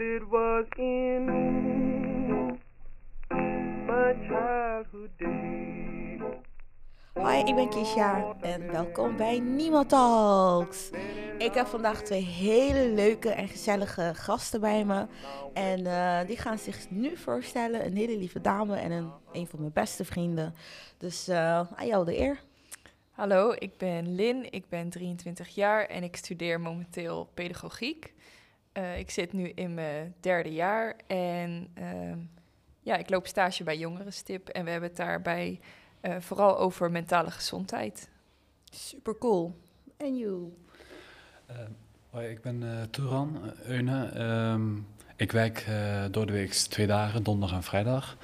Well, it was in my childhood days. Hoi, ik ben Kisha en welkom bij Niemand Talks. Ik heb vandaag twee hele leuke en gezellige gasten bij me. En eh, die gaan zich nu voorstellen. Een hele lieve dame en een, een van mijn beste vrienden. Dus eh, aan jou de eer. Hallo, ik ben Lin, ik ben 23 jaar en ik studeer momenteel pedagogiek. Uh, ik zit nu in mijn derde jaar en uh, ja, ik loop stage bij Jongerenstip en we hebben het daarbij uh, vooral over mentale gezondheid. Super cool. En you? hoi, ik ben uh, Turan Eune. Um, ik werk door de week twee dagen, donderdag en vrijdag.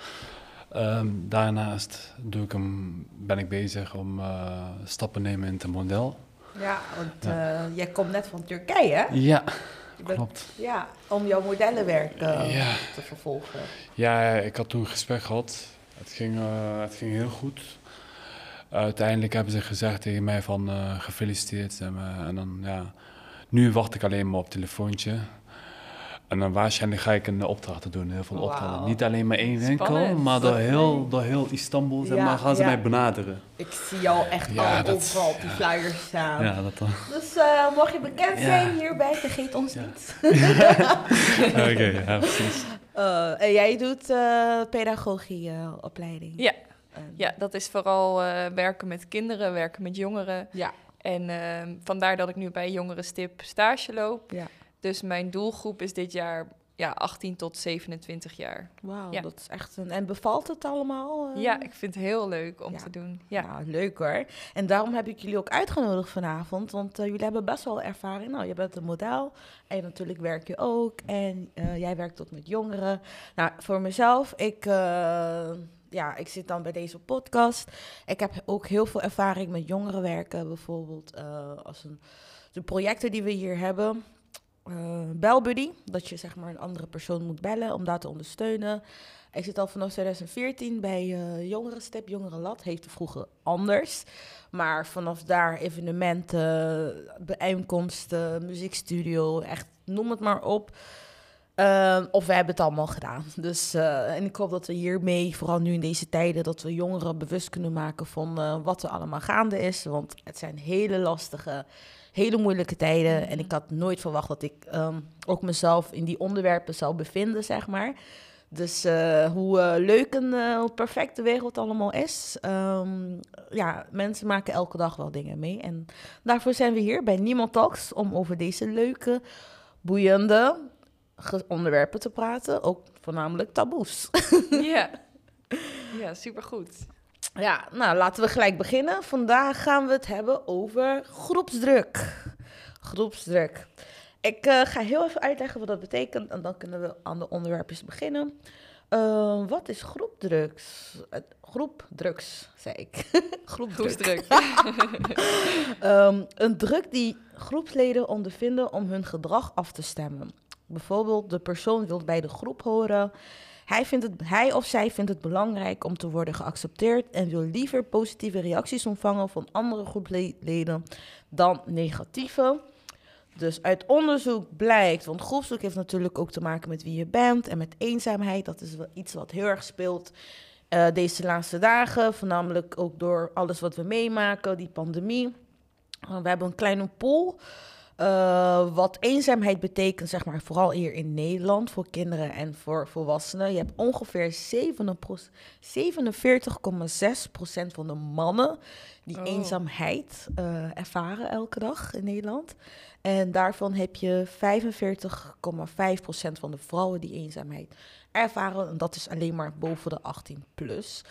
Um, daarnaast doe ik hem, ben ik bezig om uh, stappen te nemen in het model. Ja, want ja. Uh, jij komt net van Turkije, hè? Ja, bent, klopt. Ja, om jouw modellenwerk uh, ja. te vervolgen. Ja, ik had toen een gesprek gehad. Het ging, het ging heel goed. uiteindelijk hebben ze gezegd tegen mij van gefeliciteerd. En, en dan, ja, nu wacht ik alleen maar op telefoontje. En dan waarschijnlijk ga ik een opdracht doen, heel veel wow. opdrachten. Niet alleen maar één winkel, maar door heel, door heel Istanbul zeg maar, gaan ze ja. mij benaderen. Ik zie jou echt ja, al dat, overal op die flyers staan. Ja, dat dan. Dus uh, mocht je bekend zijn hierbij, vergeet ons niet. Oké, okay, ja, precies. Uh, en jij doet uh, pedagogieopleiding? ja. ja, dat is vooral werken met kinderen, werken met jongeren. Ja. En ehm, vandaar dat ik nu bij Jongerenstip stage loop. Ja. Dus mijn doelgroep is dit jaar ja, 18 tot 27 jaar. Wauw, ja. dat is echt een... En bevalt het allemaal? Uh... Ja, ik vind het heel leuk om ja. te doen. Ja. Nou, leuk hoor. En daarom heb ik jullie ook uitgenodigd vanavond. Want uh, jullie hebben best wel ervaring. Nou, je bent een model. En natuurlijk werk je ook. En uh, jij werkt ook met jongeren. Nou, voor mezelf, ik ja, ik zit dan bij deze podcast. Ik heb ook heel veel ervaring met jongeren werken. Bijvoorbeeld als een, de projecten die we hier hebben. Uh, belbuddy, dat je zeg maar een andere persoon moet bellen om daar te ondersteunen. Ik zit al vanaf 2014 bij uh, Jongerenstep, Jongerenlat, heette vroeger anders. Maar vanaf daar evenementen, bijeenkomsten, muziekstudio, echt noem het maar op. Uh, of we hebben het allemaal gedaan. Dus, en ik hoop dat we hiermee, vooral nu in deze tijden, dat we jongeren bewust kunnen maken van wat er allemaal gaande is. Want het zijn hele lastige, hele moeilijke tijden. En ik had nooit verwacht dat ik um, ook mezelf in die onderwerpen zou bevinden, zeg maar. Dus hoe leuk en hoe perfect de wereld allemaal is. Um, ja, mensen maken elke dag wel dingen mee. En daarvoor zijn we hier bij Niemand Talks om over deze leuke, boeiende onderwerpen te praten, ook voornamelijk taboes. ja. ja, supergoed. Ja, nou laten we gelijk beginnen. Vandaag gaan we het hebben over groepsdruk. Groepsdruk. Ik uh, ga heel even uitleggen wat dat betekent en dan kunnen we aan de onderwerpen beginnen. Uh, wat is groepdrugs? Uh, groepdrugs, zei ik. Groepdruk. um, een druk die groepsleden ondervinden om hun gedrag af te stemmen. Bijvoorbeeld, de persoon wil bij de groep horen. Hij, vindt het, hij of zij vindt het belangrijk om te worden geaccepteerd en wil liever positieve reacties ontvangen van andere groepleden dan negatieve. Dus uit onderzoek blijkt, want groepsdruk heeft natuurlijk ook te maken met wie je bent en met eenzaamheid. Dat is wel iets wat heel erg speelt uh, deze laatste dagen, voornamelijk ook door alles wat we meemaken, die pandemie. Uh, we hebben een kleine poll. Uh, wat eenzaamheid betekent, zeg maar, vooral hier in Nederland voor kinderen en voor volwassenen. Je hebt ongeveer 47,6% van de mannen die oh. eenzaamheid uh, ervaren elke dag in Nederland. En daarvan heb je 45,5% van de vrouwen die eenzaamheid ervaren. En dat is alleen maar boven de 18 plus.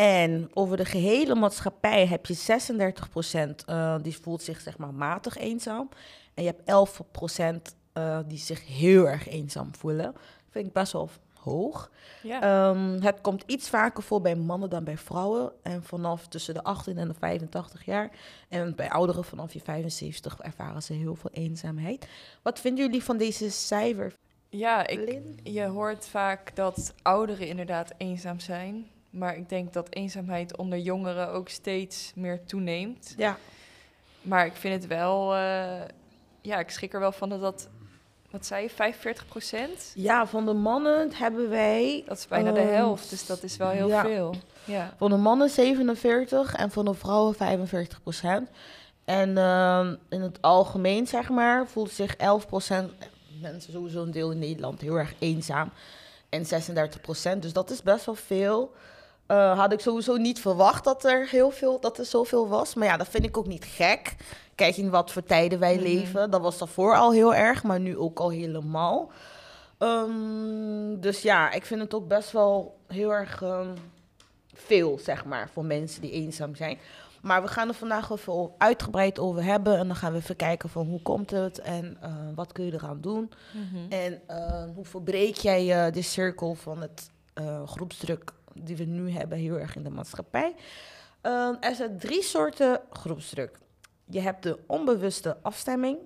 En over de gehele maatschappij heb je 36% uh, die voelt zich zeg maar matig eenzaam. En je hebt 11% uh, die zich heel erg eenzaam voelen. Vind ik best wel hoog. Ja. Um, het komt iets vaker voor bij mannen dan bij vrouwen. En vanaf tussen de 18 en de 85 jaar. En bij ouderen vanaf je 75 ervaren ze heel veel eenzaamheid. Wat vinden jullie van deze cijfer? Ja, ik, je hoort vaak dat ouderen inderdaad eenzaam zijn. Maar ik denk dat eenzaamheid onder jongeren ook steeds meer toeneemt. Ja. Maar ik vind het wel... Uh, ja, ik schrik er wel van dat dat wat zei je, 45 procent? Ja, van de mannen hebben wij... Dat is bijna de Ehm, helft, dus dat is wel heel ja. veel. Ja. Van de mannen 47 en van de vrouwen 45 procent. En ehm, in het algemeen, zeg maar, voelt zich 11 procent... Mensen sowieso een deel in Nederland heel erg eenzaam. En 36 procent, dus dat is best wel veel. Eh, had ik sowieso niet verwacht dat er heel veel, dat er zoveel was. Maar ja, dat vind ik ook niet gek. Kijk in wat voor tijden wij Mhm. leven. Dat was daarvoor al heel erg, maar nu ook al helemaal. Ehm, dus ja, ik vind het ook best wel heel erg ehm, veel, zeg maar, voor mensen die eenzaam zijn. Maar we gaan er vandaag even uitgebreid over hebben. En dan gaan we even kijken van hoe komt het en eh, wat kun je eraan doen. Mhm. En eh, hoe verbreek jij eh, de cirkel van het groepsdruk die we nu hebben heel erg in de maatschappij? Ehm, er zijn drie soorten groepsdruk. Je hebt de onbewuste afstemming.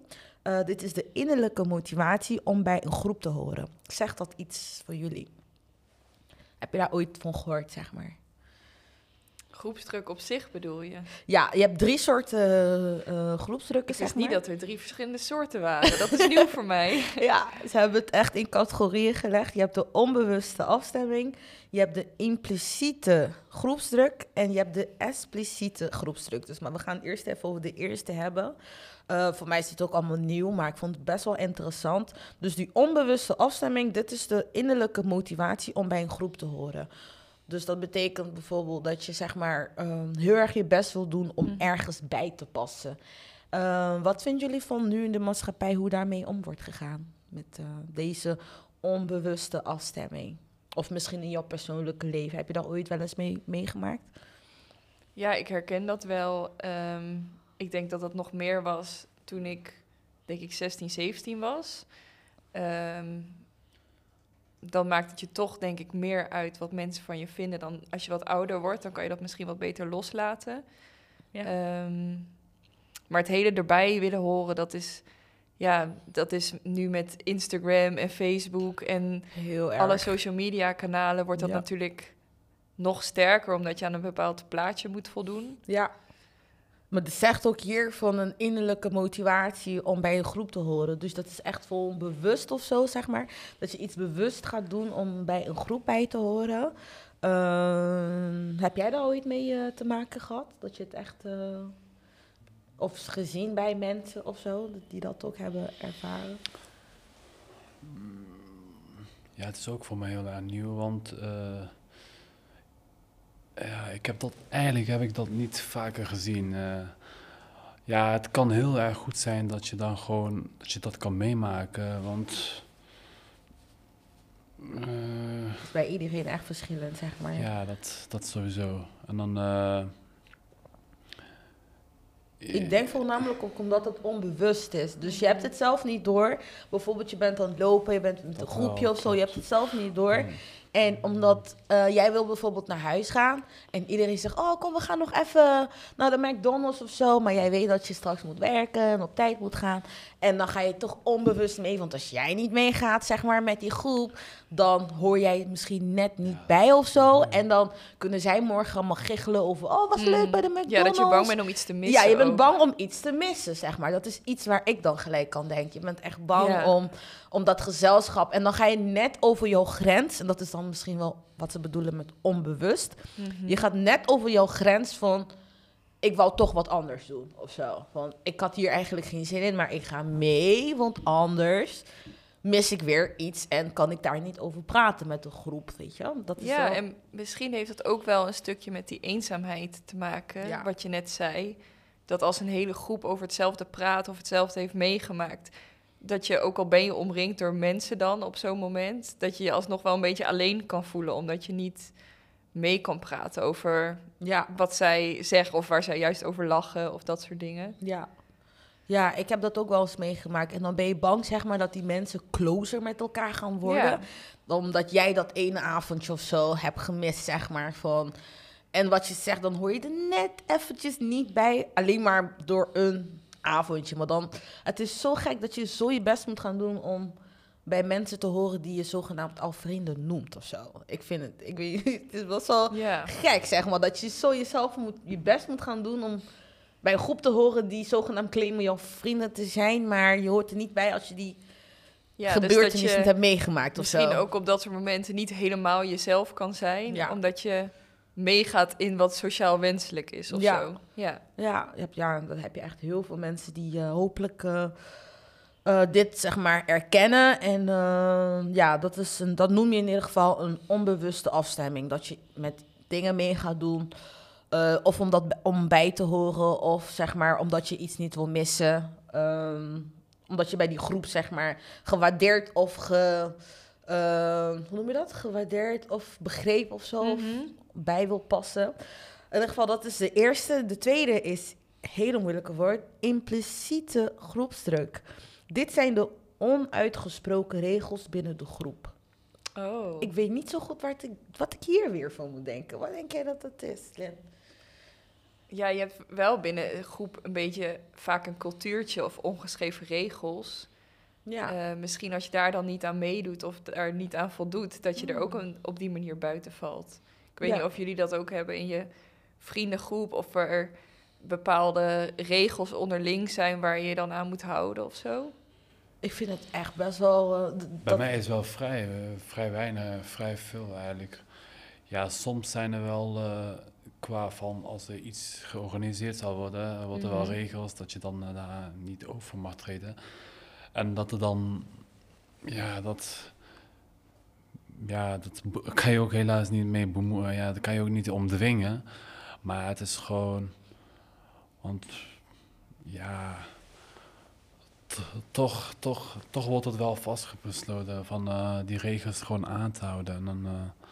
Eh, dit is de innerlijke motivatie om bij een groep te horen. Zegt dat iets voor jullie? Heb je daar ooit van gehoord, zeg maar? Groepsdruk op zich bedoel je? Ja, je hebt drie soorten eh groepsdrukken, Ik zeg wist niet dat er drie verschillende soorten waren. Dat is nieuw voor mij. Ja, ze hebben het echt in categorieën gelegd. Je hebt de onbewuste afstemming, je hebt de impliciete groepsdruk en je hebt de expliciete groepsdruk. Dus maar we gaan eerst even over de eerste hebben. Eh, voor mij is het ook allemaal nieuw, maar ik vond het best wel interessant. Dus die onbewuste afstemming, dit is de innerlijke motivatie om bij een groep te horen. Dus dat betekent bijvoorbeeld dat je zeg maar ehm, heel erg je best wil doen om Mhm. ergens bij te passen. Eh, wat vinden jullie van nu in de maatschappij, hoe daarmee om wordt gegaan? Met eh, deze onbewuste afstemming? Of misschien in jouw persoonlijke leven. Heb je daar ooit wel eens mee meegemaakt? Ja, ik herken dat wel. Ehm, ik denk dat dat nog meer was toen ik, denk ik, 16, 17 was. Ehm, dan maakt het je toch, denk ik, meer uit wat mensen van je vinden dan als je wat ouder wordt. Dan kan je dat misschien wat beter loslaten. Ja. Ehm, maar het hele erbij willen horen, dat is, ja, dat is nu met Instagram en Facebook en alle social media kanalen wordt dat Ja. natuurlijk nog sterker, omdat je aan een bepaald plaatje moet voldoen. Ja. Maar het zegt ook hier van een innerlijke motivatie om bij een groep te horen. Dus dat is echt vol bewust of zo, zeg maar. Dat je iets bewust gaat doen om bij een groep bij te horen. Ehm, heb jij daar ooit mee eh, te maken gehad? Dat je het echt... eh, of gezien bij mensen of zo, die dat ook hebben ervaren? Ja, het is ook voor mij heel nieuw, want eh, ja, ik heb dat, eigenlijk heb ik dat niet vaker gezien. Eh, ja, het kan heel erg goed zijn dat je dan gewoon, dat je dat kan meemaken, want eh, Het is bij iedereen echt verschillend, zeg maar. ja, dat, dat sowieso. En dan... eh, Ik denk voornamelijk ook omdat het onbewust is. Dus je hebt het zelf niet door. Bijvoorbeeld, je bent aan het lopen, je bent met een groepje of zo, je hebt het zelf niet door. Mm. En omdat eh, jij wil bijvoorbeeld naar huis gaan en iedereen zegt, oh kom, we gaan nog even naar de McDonald's of zo. Maar jij weet dat je straks moet werken en op tijd moet gaan. En dan ga je toch onbewust mee, want als jij niet meegaat, zeg maar, met die groep, dan hoor jij het misschien net niet bij of zo. En dan kunnen zij morgen allemaal giechelen over, oh, was leuk Mm. bij de McDonald's. Ja, dat je bang bent om iets te missen. Ja, je bent ook. bang om iets te missen, zeg maar. Dat is iets waar ik dan gelijk aan denk. Je bent echt bang Ja. om, om dat gezelschap. En dan ga je net over jouw grens. En dat is dan misschien wel wat ze bedoelen met onbewust. Mhm. Je gaat net over jouw grens van... Ik wou toch wat anders doen, of zo. Van, ik had hier eigenlijk geen zin in, maar ik ga mee. Want anders mis ik weer iets en kan ik daar niet over praten met de groep, weet je? Dat is Ja, wel- en misschien heeft het ook wel een stukje met die eenzaamheid te maken, Ja. wat je net zei. Dat als een hele groep over hetzelfde praat of hetzelfde heeft meegemaakt, dat je ook al ben je omringd door mensen dan op zo'n moment, dat je je alsnog wel een beetje alleen kan voelen, omdat je niet mee kan praten over ja, wat zij zeggen of waar zij juist over lachen of dat soort dingen. Ja. Ja, ik heb dat ook wel eens meegemaakt. En dan ben je bang, zeg maar, dat die mensen closer met elkaar gaan worden. Ja. Omdat jij dat ene avondje of zo hebt gemist, zeg maar. Van... En wat je zegt, dan hoor je er net eventjes niet bij. Alleen maar door een avondje. Maar dan, het is zo gek dat je zo je best moet gaan doen om bij mensen te horen die je zogenaamd al vrienden noemt of zo. Ik vind het, ik weet het is wel zo gek, zeg maar. Dat je zo jezelf moet, je best moet gaan doen om bij een groep te horen die zogenaamd claimen jouw vrienden te zijn, maar je hoort er niet bij als je die Ja, dus gebeurtenis niet hebt meegemaakt of misschien zo. ook op dat soort momenten niet helemaal jezelf kan zijn. Ja. Omdat je meegaat in wat sociaal wenselijk is of Ja. zo. Ja. Ja, je hebt, ja, dan heb je echt heel veel mensen die eh, hopelijk eh, eh, dit zeg maar erkennen. En ja, dat, is een, dat noem je in ieder geval een onbewuste afstemming. Dat je met dingen mee gaat doen. of om, dat, om bij te horen, of zeg maar omdat je iets niet wil missen. Ehm, omdat je bij die groep zeg maar gewaardeerd of ge, hoe noem je dat? Gewaardeerd of begrepen of zo. Mhm. Bij wil passen. In ieder geval, dat is de eerste. De tweede is, hele moeilijke woord, impliciete groepsdruk. Dit zijn de onuitgesproken regels binnen de groep. Oh. Ik weet niet zo goed wat ik, wat ik hier weer van moet denken. Wat denk jij dat het is, Lin? Ja, je hebt wel binnen een groep een beetje vaak een cultuurtje of ongeschreven regels. Ja. Eh, misschien als je daar dan niet aan meedoet of er niet aan voldoet, dat je er ook Mm. een, op die manier buiten valt. Ik weet Ja. niet of jullie dat ook hebben in je vriendengroep, of er bepaalde regels onderling zijn waar je je dan aan moet houden of zo. ik vind het echt best wel... eh, Bij dat- mij is wel vrij, eh, vrij weinig, vrij veel eigenlijk. Ja, soms zijn er wel eh, qua van als er iets georganiseerd zal worden, worden er wel Mhm. regels dat je dan daar niet over mag treden. En dat er dan, ja, dat, ja, dat kan je ook helaas niet mee bemoeien. Ja, dat kan je ook niet omdwingen. Maar het is gewoon, want ja, toch, toch, toch wordt het wel vastbesloten van eh, die regels gewoon aan te houden. En dan, eh,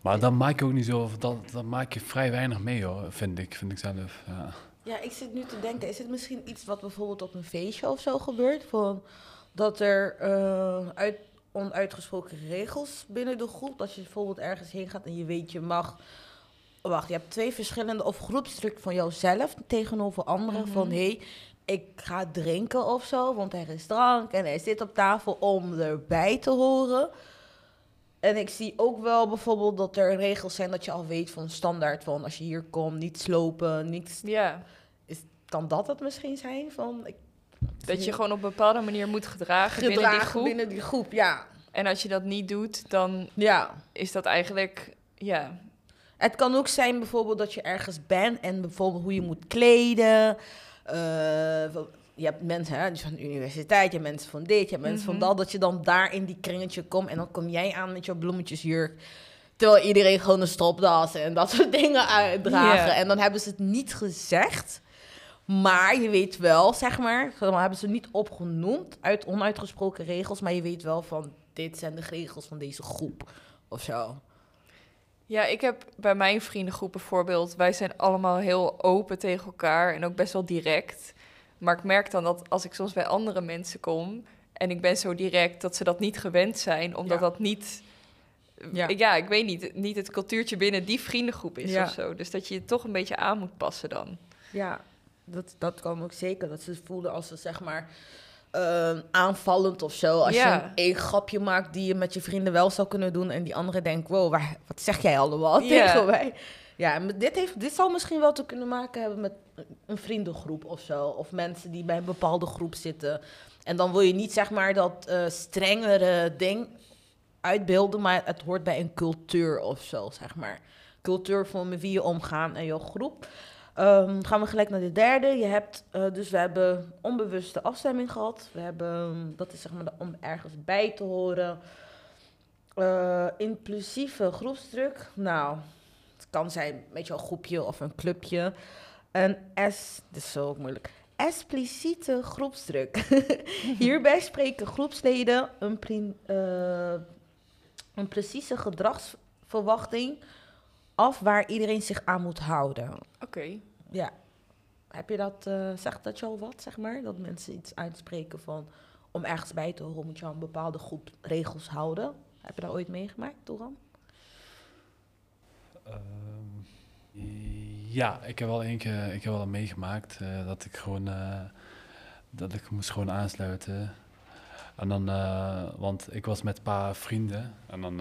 maar dan maak je ook niet zo, dan, dan maak je vrij weinig mee hoor, vind ik, vind ik zelf. Ja. Ja, ik zit nu te denken, is het misschien iets wat bijvoorbeeld op een feestje of zo gebeurt? Van dat er eh, uit, onuitgesproken regels binnen de groep, dat je bijvoorbeeld ergens heen gaat en je weet je mag. Wacht, je hebt twee verschillende of groepsdruk van jouzelf tegenover anderen. Mhm. Van hé, hey, ik ga drinken of zo, want er is drank en hij zit op tafel om erbij te horen. En ik zie ook wel bijvoorbeeld dat er regels zijn dat je al weet van standaard van als je hier komt, niet slopen, niet Ja, kan dat het misschien zijn? Van, ik, dat je gewoon op een bepaalde manier moet gedragen, binnen die groep. binnen die groep, ja. En als je dat niet doet, dan ja. is dat eigenlijk, ja, Het kan ook zijn bijvoorbeeld dat je ergens bent en bijvoorbeeld hoe je moet kleden. Eh, je hebt mensen hè, van de universiteit, je hebt mensen van dit, je hebt mensen Mhm. van dat. Dat je dan daar in die kringetje komt en dan kom jij aan met je bloemetjesjurk. Terwijl iedereen gewoon een stropdas en dat soort dingen uitdragen. En dan hebben ze het niet gezegd. Maar je weet wel, zeg maar, hebben ze niet opgenoemd uit onuitgesproken regels. Maar je weet wel van, dit zijn de regels van deze groep of zo. Ja, ik heb bij mijn vriendengroep bijvoorbeeld, wij zijn allemaal heel open tegen elkaar en ook best wel direct. Maar ik merk dan dat als ik soms bij andere mensen kom en ik ben zo direct, dat ze dat niet gewend zijn, omdat Ja. dat niet, Ja. ja. ik weet niet, niet het cultuurtje binnen die vriendengroep is Ja. of zo. Dus dat je je toch een beetje aan moet passen dan. Ja, dat, dat kan ook zeker. Dat ze voelden als ze zeg maar eh, aanvallend of zo. Als Ja. je een, één grapje maakt die je met je vrienden wel zou kunnen doen. En die andere denkt, wow, waar, wat zeg jij allemaal Ja. tegen mij? Ja, dit, heeft, dit zou misschien wel te kunnen maken hebben met een- vriendengroep of zo. Of mensen die bij een bepaalde groep zitten. En dan wil je niet zeg maar dat eh, strengere ding uitbeelden. Maar het hoort bij een cultuur of zo, zeg maar. Cultuur van met wie je omgaan en jouw groep. Ehm, gaan we gelijk naar de derde. Je hebt, eh, dus we hebben onbewuste afstemming gehad. We hebben, dat is zeg maar de, om ergens bij te horen. Eh, inclusieve groepsdruk. Nou, het kan zijn met jouw groepje of een clubje. Een S, dit is zo ook moeilijk. Expliciete groepsdruk. Hierbij spreken groepsleden een, eh, een precieze gedragsverwachting af waar iedereen zich aan moet houden. Oké. Ja. Heb je dat, eh, zegt dat je al wat, zeg maar? Dat mensen iets uitspreken van, om ergens bij te horen moet je aan een bepaalde groep regels houden. Heb je dat ooit meegemaakt, Toran? Ehm, ja, ik heb wel één keer, ik heb wel meegemaakt eh, dat ik gewoon, eh, dat ik moest gewoon aansluiten. En dan, want ik was met een paar vrienden en dan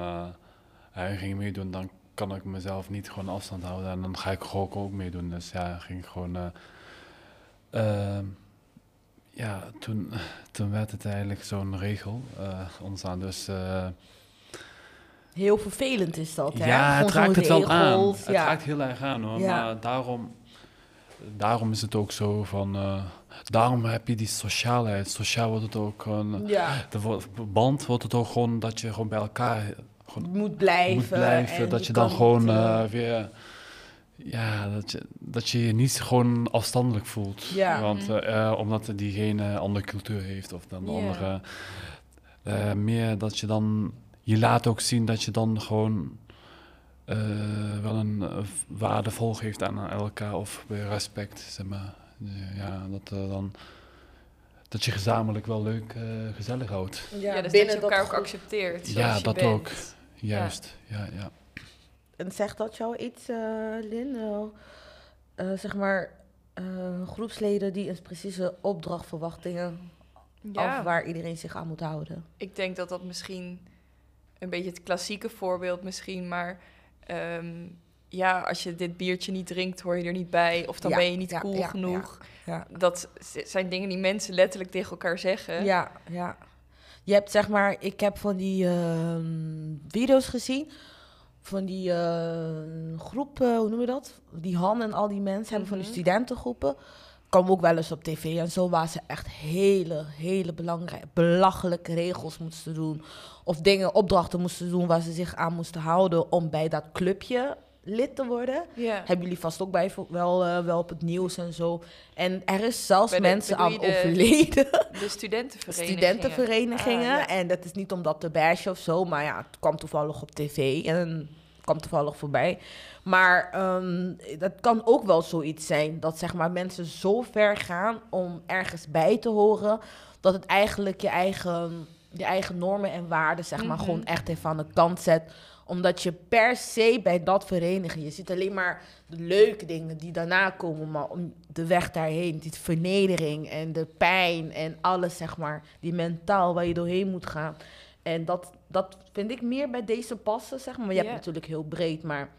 hij ging meedoen, dan kan ik mezelf niet gewoon afstand houden en dan ga ik ook meedoen. Dus ja, ging ik gewoon, eh, ehm, ja, toen, toen werd het eigenlijk zo'n regel eh, ontstaan. Dus eh, Heel vervelend is dat, hè? ja, het raakt het wel aan. regels, Het ja. raakt heel erg aan hoor. Ja. Maar daarom, daarom is het ook zo van. daarom heb je die sociaalheid. Sociaal wordt het ook gewoon. Ja, De band wordt het ook gewoon dat je gewoon bij elkaar gewoon moet blijven. moet blijven. en Dat je dan gewoon eh, eh, weer. Ja, dat je, dat je je niet gewoon afstandelijk voelt. Ja. Want eh, omdat diegene een andere cultuur heeft of dan Ja. andere. eh, meer dat je dan. Je laat ook zien dat je dan gewoon. eh, wel een eh, waardevol geeft aan elkaar of weer respect, zeg maar. Ja, dat dan. Dat je gezamenlijk wel leuk, eh, gezellig houdt. Ja, dus dat binnen je elkaar ook accepteert. Ja, dat bent. ook. Juist, ja, ja. En zegt dat jou iets, eh, Lin? Eh, eh, zeg maar, eh, groepsleden die een precieze opdrachtverwachtingen Ja, af waar iedereen zich aan moet houden. ik denk dat dat misschien een beetje het klassieke voorbeeld misschien, maar ehm, ja, als je dit biertje niet drinkt, hoor je er niet bij, of dan Ja, ben je niet ja, cool ja, genoeg. Ja. Dat zijn dingen die mensen letterlijk tegen elkaar zeggen. Ja, ja. Je hebt zeg maar, ik heb van die ehm, video's gezien. Van die eh, groep, eh, hoe noem je dat? Die Han en al die mensen hebben van die Mhm. studentengroepen. Komen ook wel eens op tv en zo, waar ze echt hele, hele belangrijke, belachelijke regels moesten doen. Of dingen, opdrachten moesten doen waar ze zich aan moesten houden om bij dat clubje lid te worden. Hebben jullie vast ook bij, wel, eh, wel op het nieuws en zo. En er is zelfs de- mensen aan de overleden. De studentenverenigingen. studentenverenigingen. Ah, ja. En dat is niet om dat te bashen of zo, maar ja, het kwam toevallig op tv en kwam toevallig voorbij. Maar ehm, dat kan ook wel zoiets zijn, dat zeg maar mensen zo ver gaan om ergens bij te horen, dat het eigenlijk je eigen, je eigen normen en waarden zeg maar Mhm. gewoon echt even aan de kant zet omdat je per se bij dat verenigen, je ziet alleen maar de leuke dingen die daarna komen, maar om de weg daarheen, die vernedering en de pijn en alles, zeg maar, die mentaal waar je doorheen moet gaan. En dat, dat vind ik meer bij deze passen, zeg maar. Je hebt natuurlijk heel breed, maar...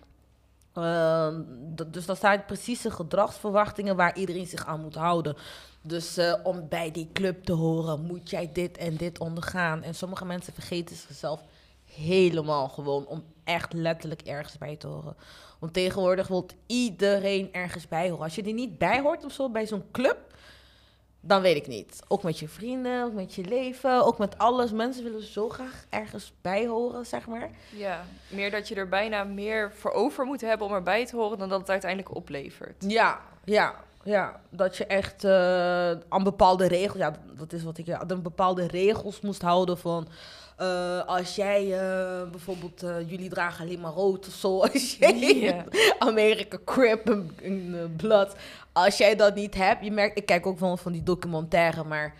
dat- dus dan staan precieze gedragsverwachtingen waar iedereen zich aan moet houden. Dus eh, om bij die club te horen, moet jij dit en dit ondergaan. En sommige mensen vergeten zichzelf helemaal gewoon om echt letterlijk ergens bij te horen. Want tegenwoordig wil iedereen ergens bij horen. Als je er niet bij hoort of zo bij zo'n club, dan weet ik niet. Ook met je vrienden, ook met je leven, ook met alles. Mensen willen zo graag ergens bij horen, zeg maar. Ja, meer dat je er bijna meer voor over moet hebben om erbij te horen dan dat het uiteindelijk oplevert. Ja, ja, ja. Dat je echt eh, aan bepaalde regels, ja, dat is wat ik, ja, aan bepaalde regels moest houden van. Eh, als jij eh, bijvoorbeeld, eh, jullie dragen alleen maar rood of zo. Als jij Ja. America Crip en en, Blood. Als jij dat niet hebt, je merkt, ik kijk ook van, van die documentaire, maar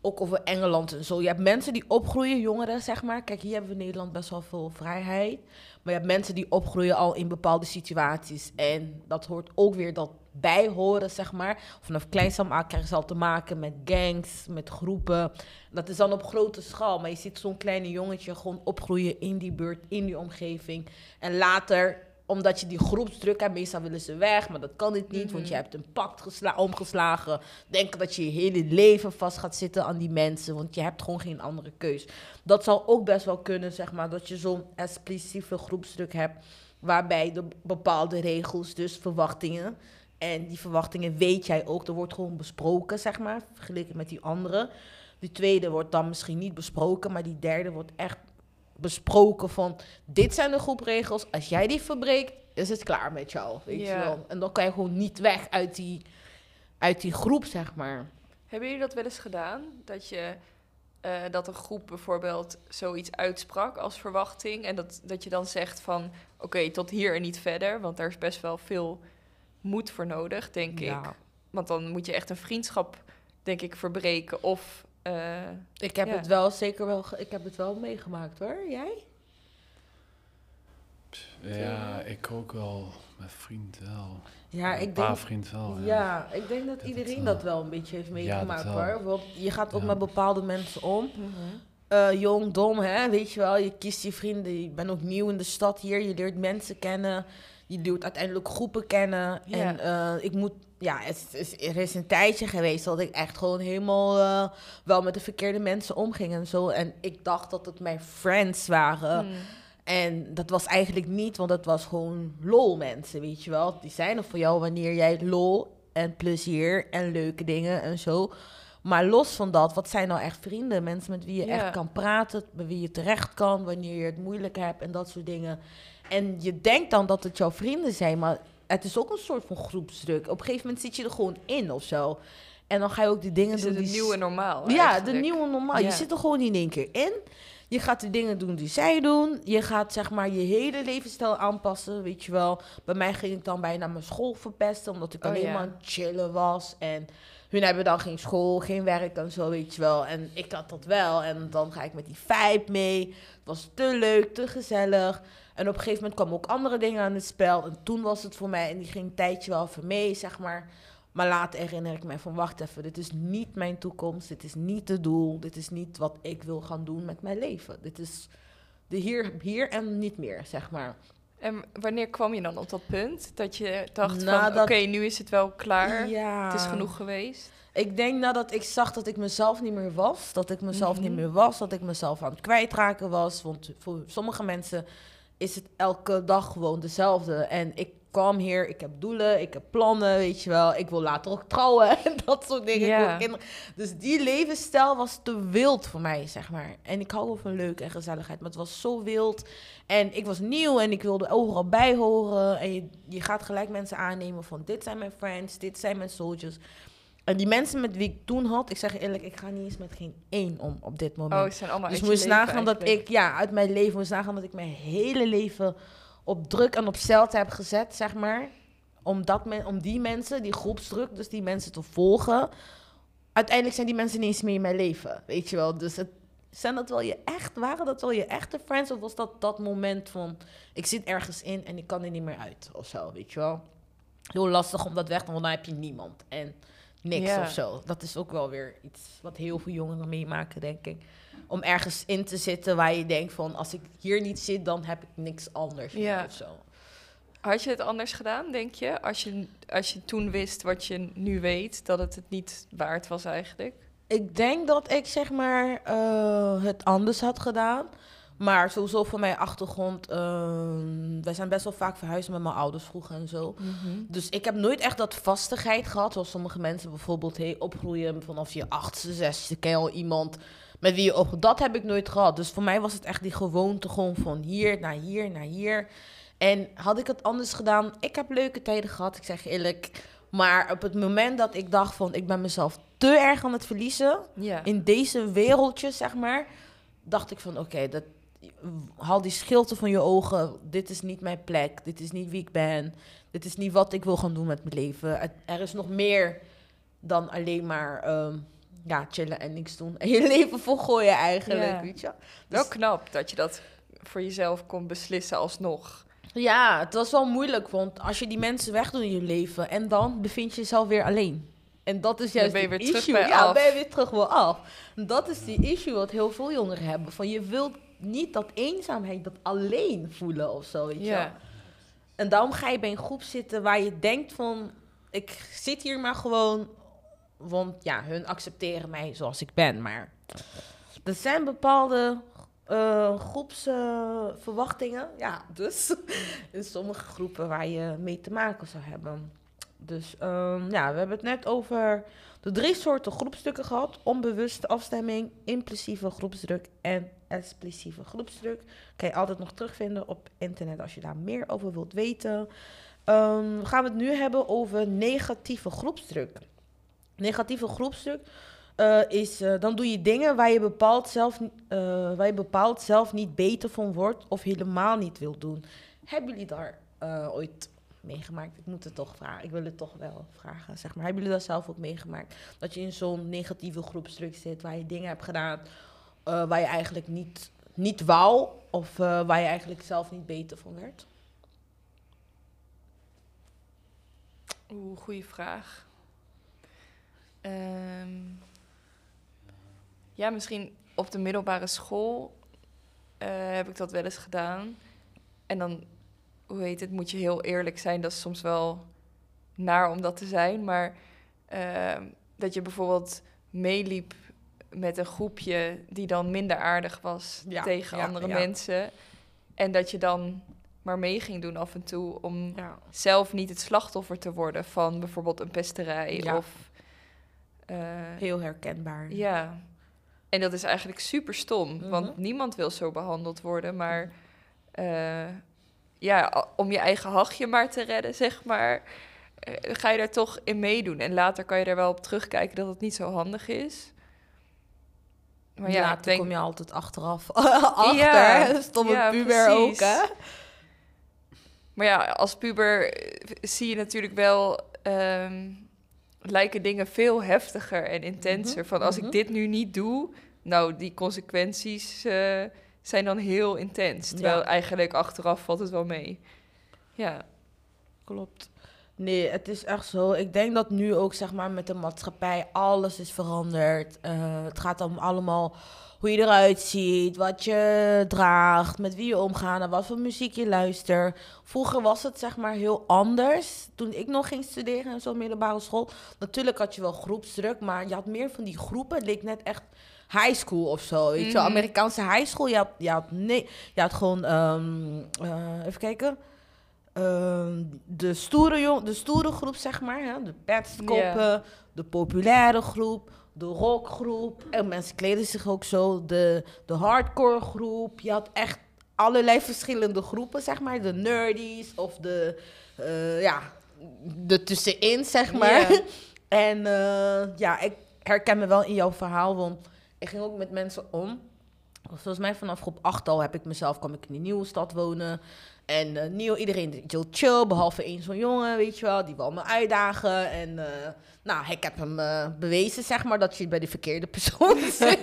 ook over Engeland en zo. Je hebt mensen die opgroeien, jongeren zeg maar. Kijk, hier hebben we in Nederland best wel veel vrijheid. Maar je hebt mensen die opgroeien al in bepaalde situaties. En dat hoort ook weer dat bij horen, zeg maar. Vanaf kleins af aan krijgen ze al te maken met gangs, met groepen. Dat is dan op grote schaal. Maar je ziet zo'n kleine jongetje gewoon opgroeien in die buurt, in die omgeving. En later, omdat je die groepsdruk hebt, meestal willen ze weg. Maar dat kan dit niet, want je Mhm. hebt een pact gesla- omgeslagen. Denken dat je je hele leven vast gaat zitten aan die mensen. Want je hebt gewoon geen andere keus. Dat zou ook best wel kunnen, zeg maar, dat je zo'n expliciete groepsdruk hebt. Waarbij de bepaalde regels, dus verwachtingen. En die verwachtingen weet jij ook. Er wordt gewoon besproken, zeg maar, vergeleken met die andere. Die tweede wordt dan misschien niet besproken, maar die derde wordt echt besproken van... Dit zijn de groepregels. Als jij die verbreekt, is het klaar met jou, weet je wel. En dan kan je gewoon niet weg uit die, uit die groep, zeg maar. Hebben jullie dat wel eens gedaan? Dat je eh, dat een groep bijvoorbeeld zoiets uitsprak als verwachting en dat, dat je dan zegt van oké, tot hier en niet verder, want daar is best wel veel moed voor nodig, denk Ja. ik. Want dan moet je echt een vriendschap, denk ik, verbreken of eh, Ik heb Ja. het wel zeker wel, ik heb het wel meegemaakt hoor. Jij? Ja, ik ook wel. Mijn vriend wel. Ja, ik paar denk. vriend wel. Ja. Ja, ik denk dat Dat iedereen dat eh, wel een beetje heeft meegemaakt hoor. Want je gaat ook Ja. met bepaalde mensen om. Eh, jong, dom, hè, weet je wel. Je kiest je vrienden. Je bent ook nieuw in de stad hier. Je leert mensen kennen je leert uiteindelijk groepen kennen. Ja. En eh, ik moet, ja, het er is een tijdje geweest dat ik echt gewoon helemaal eh, wel met de verkeerde mensen omging en zo. En ik dacht dat het mijn friends waren. Hmm. En dat was eigenlijk niet, want het was gewoon lol mensen, weet je wel. Die zijn er voor jou wanneer jij lol en plezier en leuke dingen en zo. Maar los van dat, wat zijn nou echt vrienden? Mensen met wie je Ja. echt kan praten, met wie je terecht kan, wanneer je het moeilijk hebt en dat soort dingen. En je denkt dan dat het jouw vrienden zijn, maar het is ook een soort van groepsdruk. Op een gegeven moment zit je er gewoon in of zo. En dan ga je ook die dingen Is doen het die nieuwe normaal? ja, eigenlijk? de nieuwe normaal. Ja. Je zit er gewoon in één keer in. Je gaat de dingen doen die zij doen. Je gaat zeg maar je hele levensstijl aanpassen, weet je wel. Bij mij ging ik dan bijna mijn school verpesten, omdat ik Oh, alleen ja. maar aan het chillen was. En hun hebben dan geen school, geen werk en zo, weet je wel. En ik had dat wel. En dan ga ik met die vibe mee. Het was te leuk, te gezellig. En op een gegeven moment kwamen ook andere dingen aan het spel. En toen was het voor mij, en die ging een tijdje wel even mee, zeg maar. Maar later herinner ik me van, wacht even, dit is niet mijn toekomst. Dit is niet het doel. Dit is niet wat ik wil gaan doen met mijn leven. Dit is de hier, hier en niet meer, zeg maar. En wanneer kwam je dan op dat punt dat je dacht Nadat- van, oké, nu is het wel klaar. Ja. Het is genoeg geweest. Ik denk nadat ik zag dat ik mezelf niet meer was. Dat ik mezelf Mhm. niet meer was. Dat ik mezelf aan het kwijtraken was. Want voor sommige mensen is het elke dag gewoon dezelfde. En ik kwam hier, ik heb doelen, ik heb plannen, weet je wel. Ik wil later ook trouwen en dat soort dingen. Dus die levensstijl was te wild voor mij, zeg maar. En ik hou wel van leuk en gezelligheid, maar het was zo wild. En ik was nieuw en ik wilde overal bij horen. En je, je gaat gelijk mensen aannemen van dit zijn mijn friends, dit zijn mijn soldiers. En die mensen met wie ik toen had, ik zeg je eerlijk, ik ga niet eens met geen één om op dit moment. Oh, zijn allemaal dus moest nagaan dat ik, ja, uit mijn leven, moest nagaan dat ik mijn hele leven op druk en op stelte heb gezet, zeg maar. Om, dat men, om die mensen, die groepsdruk, dus die mensen te volgen. Uiteindelijk zijn die mensen niet eens meer in mijn leven, weet je wel. Dus het, zijn dat wel je echt, waren dat wel je echte friends? Of was dat dat moment van, ik zit ergens in en ik kan er niet meer uit, of zo, weet je wel. Heel lastig om dat weg te want dan heb je niemand. En niks Ja. of zo. Dat is ook wel weer iets wat heel veel jongeren meemaken, denk ik. Om ergens in te zitten waar je denkt van... als ik hier niet zit, dan heb ik niks anders meer Ja. of zo. Had je het anders gedaan, denk je? Als je, als je toen wist wat je nu weet, dat het het niet waard was eigenlijk? Ik denk dat ik zeg maar eh, het anders had gedaan. Maar sowieso voor mijn achtergrond... ehm, wij zijn best wel vaak verhuisd met mijn ouders vroeger en zo. Dus ik heb nooit echt dat vastigheid gehad. Zoals sommige mensen bijvoorbeeld hey, opgroeien vanaf je achtste, zesde. Ken je al iemand met wie je op. Dat heb ik nooit gehad. Dus voor mij was het echt die gewoonte gewoon van hier naar hier naar hier. En had ik het anders gedaan? Ik heb leuke tijden gehad, ik zeg eerlijk. Maar op het moment dat ik dacht van ik ben mezelf te erg aan het verliezen in deze wereldje, zeg maar, dacht ik van oké, dat haal die schilte van je ogen. Dit is niet mijn plek. Dit is niet wie ik ben. Dit is niet wat ik wil gaan doen met mijn leven. Het- Er is nog meer dan alleen maar ehm, ja, chillen en niks doen. En je leven volgooien eigenlijk, Ja. weet je. Wel Dus- knap dat je dat voor jezelf kon beslissen alsnog. Ja, het was wel moeilijk, want als je die mensen wegdoet in je leven en dan bevind je jezelf weer alleen. En dat is juist ben je die weer terug issue. ja, af. ben je weer terug weer af. En dat is die issue wat heel veel jongeren hebben. Van je wilt niet dat eenzaamheid, dat alleen voelen of zo, weet je wel. Ja. En daarom ga je bij een groep zitten waar je denkt van... Ik zit hier maar gewoon... Want ja, hun accepteren mij zoals ik ben. Maar er zijn bepaalde eh groepsverwachtingen. ja, dus in sommige groepen waar je mee te maken zou hebben. Dus ehm, ja, we hebben het net over de drie soorten groepsdrukken gehad. Onbewuste afstemming, impulsieve groepsdruk en explosieve groepsdruk. Kan je altijd nog terugvinden op internet als je daar meer over wilt weten. Ehm, gaan we het nu hebben over negatieve groepsdruk. Negatieve groepsdruk eh, is, eh, dan doe je dingen waar je, bepaald zelf, eh, waar je bepaald zelf niet beter van wordt of helemaal niet wilt doen. Hebben jullie daar ooit meegemaakt? Ik moet het toch vragen. Ik wil het toch wel vragen. Zeg maar. Hebben jullie dat zelf ook meegemaakt? Dat je in zo'n negatieve groepsdruk zit waar je dingen hebt gedaan eh, waar je eigenlijk niet, niet wou of eh, waar je eigenlijk zelf niet beter van werd? Oeh, goede vraag. Ehm, ja, misschien op de middelbare school eh, heb ik dat wel eens gedaan. En dan hoe heet het, moet je heel eerlijk zijn. Dat is soms wel naar om dat te zijn. Maar ehm, dat je bijvoorbeeld meeliep met een groepje die dan minder aardig was Ja, tegen ja, andere ja. mensen. En dat je dan maar mee ging doen af en toe om zelf niet het slachtoffer te worden van bijvoorbeeld een pesterij of... eh, Heel herkenbaar. ja, en dat is eigenlijk super stom, Mhm. want niemand wil zo behandeld worden, maar eh, ja, om je eigen hachje maar te redden, zeg maar, eh, ga je daar toch in meedoen. En later kan je er wel op terugkijken dat het niet zo handig is. Maar ja, ik toen denk, kom je altijd achteraf. Achter, Ja? Stomme ja, puber ook, hè? maar ja, als puber zie je natuurlijk wel, ehm, lijken dingen veel heftiger en intenser. Mhm, Van als mhm. ik dit nu niet doe, nou, die consequenties eh, zijn dan heel intens. Terwijl Ja. eigenlijk achteraf valt het wel mee. Ja, Klopt. Nee, het is echt zo. Ik denk dat nu ook, zeg maar, met de maatschappij alles is veranderd. Eh, het gaat om allemaal hoe je eruit ziet, wat je draagt, met wie je omgaat en wat voor muziek je luistert. Vroeger was het, zeg maar, heel anders. Toen ik nog ging studeren in zo'n middelbare school. Natuurlijk had je wel groepsdruk, maar je had meer van die groepen. Het leek net echt high school of zo. Weet je. Mhm. Amerikaanse high school. Je had, je had, nee, je had gewoon, ehm, eh, even kijken. Ehm, de, stoere jong, de stoere groep, zeg maar. Hè? De petskoppen, de populaire groep, de rockgroep. En mensen kleden zich ook zo. De, de hardcore groep. Je had echt allerlei verschillende groepen, zeg maar. De nerdies of de, eh, ja, de tussenin, zeg maar. En eh, ja, ik herken me wel in jouw verhaal, want ik ging ook met mensen om. Volgens mij vanaf groep 8 al heb ik mezelf, kwam ik in een nieuwe stad wonen. En nieuw, iedereen heel chill, behalve één zo'n jongen, weet je wel, die wil me uitdagen. En eh, nou, ik heb hem eh, bewezen, zeg maar, dat je bij de verkeerde persoon zit.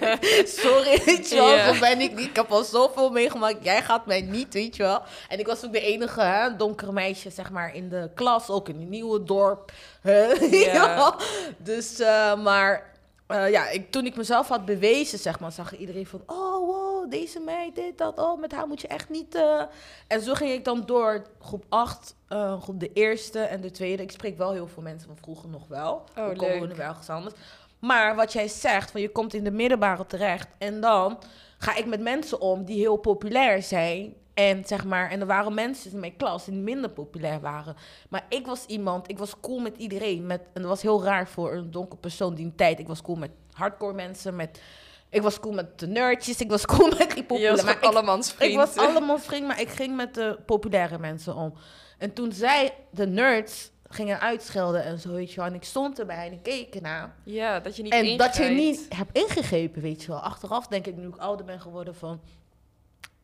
Sorry, weet je wel, zo ben ik niet. Ik heb al zoveel meegemaakt, jij gaat mij niet, weet je wel. En ik was ook de enige hè, donkere meisje, zeg maar, in de klas, ook in een nieuwe dorp. Huh? Ja. Ja. Dus, maar eh, ja, ik, toen ik mezelf had bewezen, zeg maar, zag iedereen van, oh, wow, deze meid, dit, dat, oh, met haar moet je echt niet... eh. En zo ging ik dan door groep 8, eh, groep de eerste en de tweede. Ik spreek wel heel veel mensen van vroeger nog wel. Oh, Ook al leuk. wonen we ergens anders. Maar wat jij zegt, van je komt in de middelbare terecht en dan ga ik met mensen om die heel populair zijn. En zeg maar, en er waren mensen in mijn klas die minder populair waren. Maar ik was iemand, ik was cool met iedereen. Met, en dat was heel raar voor een donker persoon die een tijd. Ik was cool met hardcore mensen, met, ik was cool met de nerdjes, ik was cool met die populaire. Maar ik, allemans vriend. ik was allemaal vriend, maar ik ging met de populaire mensen om. En toen zij, de nerds, gingen uitschelden en zo, weet je wel. En ik stond erbij en ik keek ernaar. Ja, dat je niet En dat je niet hebt ingegrepen, weet je wel. Achteraf denk ik, nu ik ouder ben geworden, van...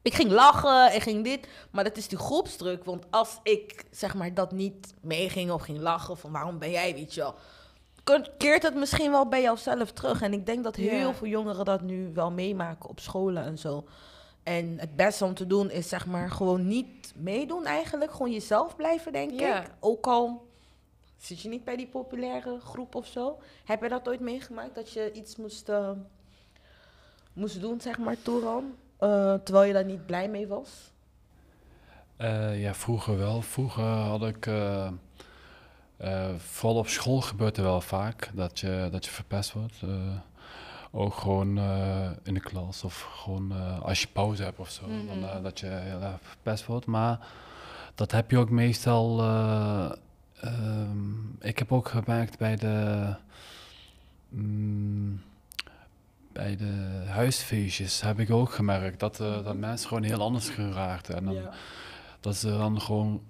Ik ging lachen, ik ging dit, maar dat is die groepsdruk. Want als ik, zeg maar, dat niet meeging of ging lachen, van waarom ben jij, weet je wel... ke- keert het misschien wel bij jouzelf terug. En ik denk dat heel veel jongeren dat nu wel meemaken op scholen en zo. En het beste om te doen is, zeg maar, gewoon niet meedoen eigenlijk. Gewoon jezelf blijven, denk ik. Ook al zit je niet bij die populaire groep of zo. Heb je dat ooit meegemaakt? Dat je iets moest, eh, moest doen, zeg maar, Toeran? Eh, terwijl je daar niet blij mee was? Eh, ja, vroeger wel. Vroeger had ik, eh, vooral op school gebeurt er wel vaak dat je, dat je verpest wordt. Ook gewoon in de klas of gewoon als je pauze hebt of zo, dan, Mhm. dat je heel erg verpest wordt. Maar dat heb je ook meestal. eh, ehm, ik heb ook gemerkt bij de. mm, bij de huisfeestjes heb ik ook gemerkt dat, eh, dat mensen gewoon heel anders geraakt. En dan, dat ze dan gewoon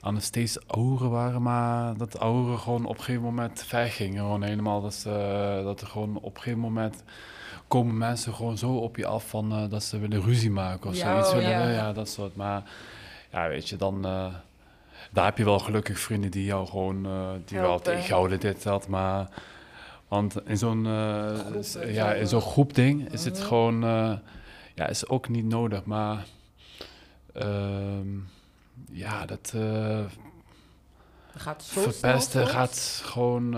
aan het steeds ouder waren, maar dat ouderen gewoon op een gegeven moment weggingen. Gewoon helemaal, dat, ze, dat er gewoon op een gegeven moment komen mensen gewoon zo op je af van eh, dat ze willen ruzie maken of Ja, zoiets. oh, willen, ja. ja. dat soort. Maar ja, weet je, dan... eh, daar heb je wel gelukkig vrienden die jou gewoon, eh, die wel tegenhouden, dit, dat, maar... Want in zo'n eh, Groep, eh, ja, in zo'n eh. groepding is het gewoon... ja, is ook niet nodig, maar... ehm, ja, dat Dat gaat zo verpesten gaat gewoon...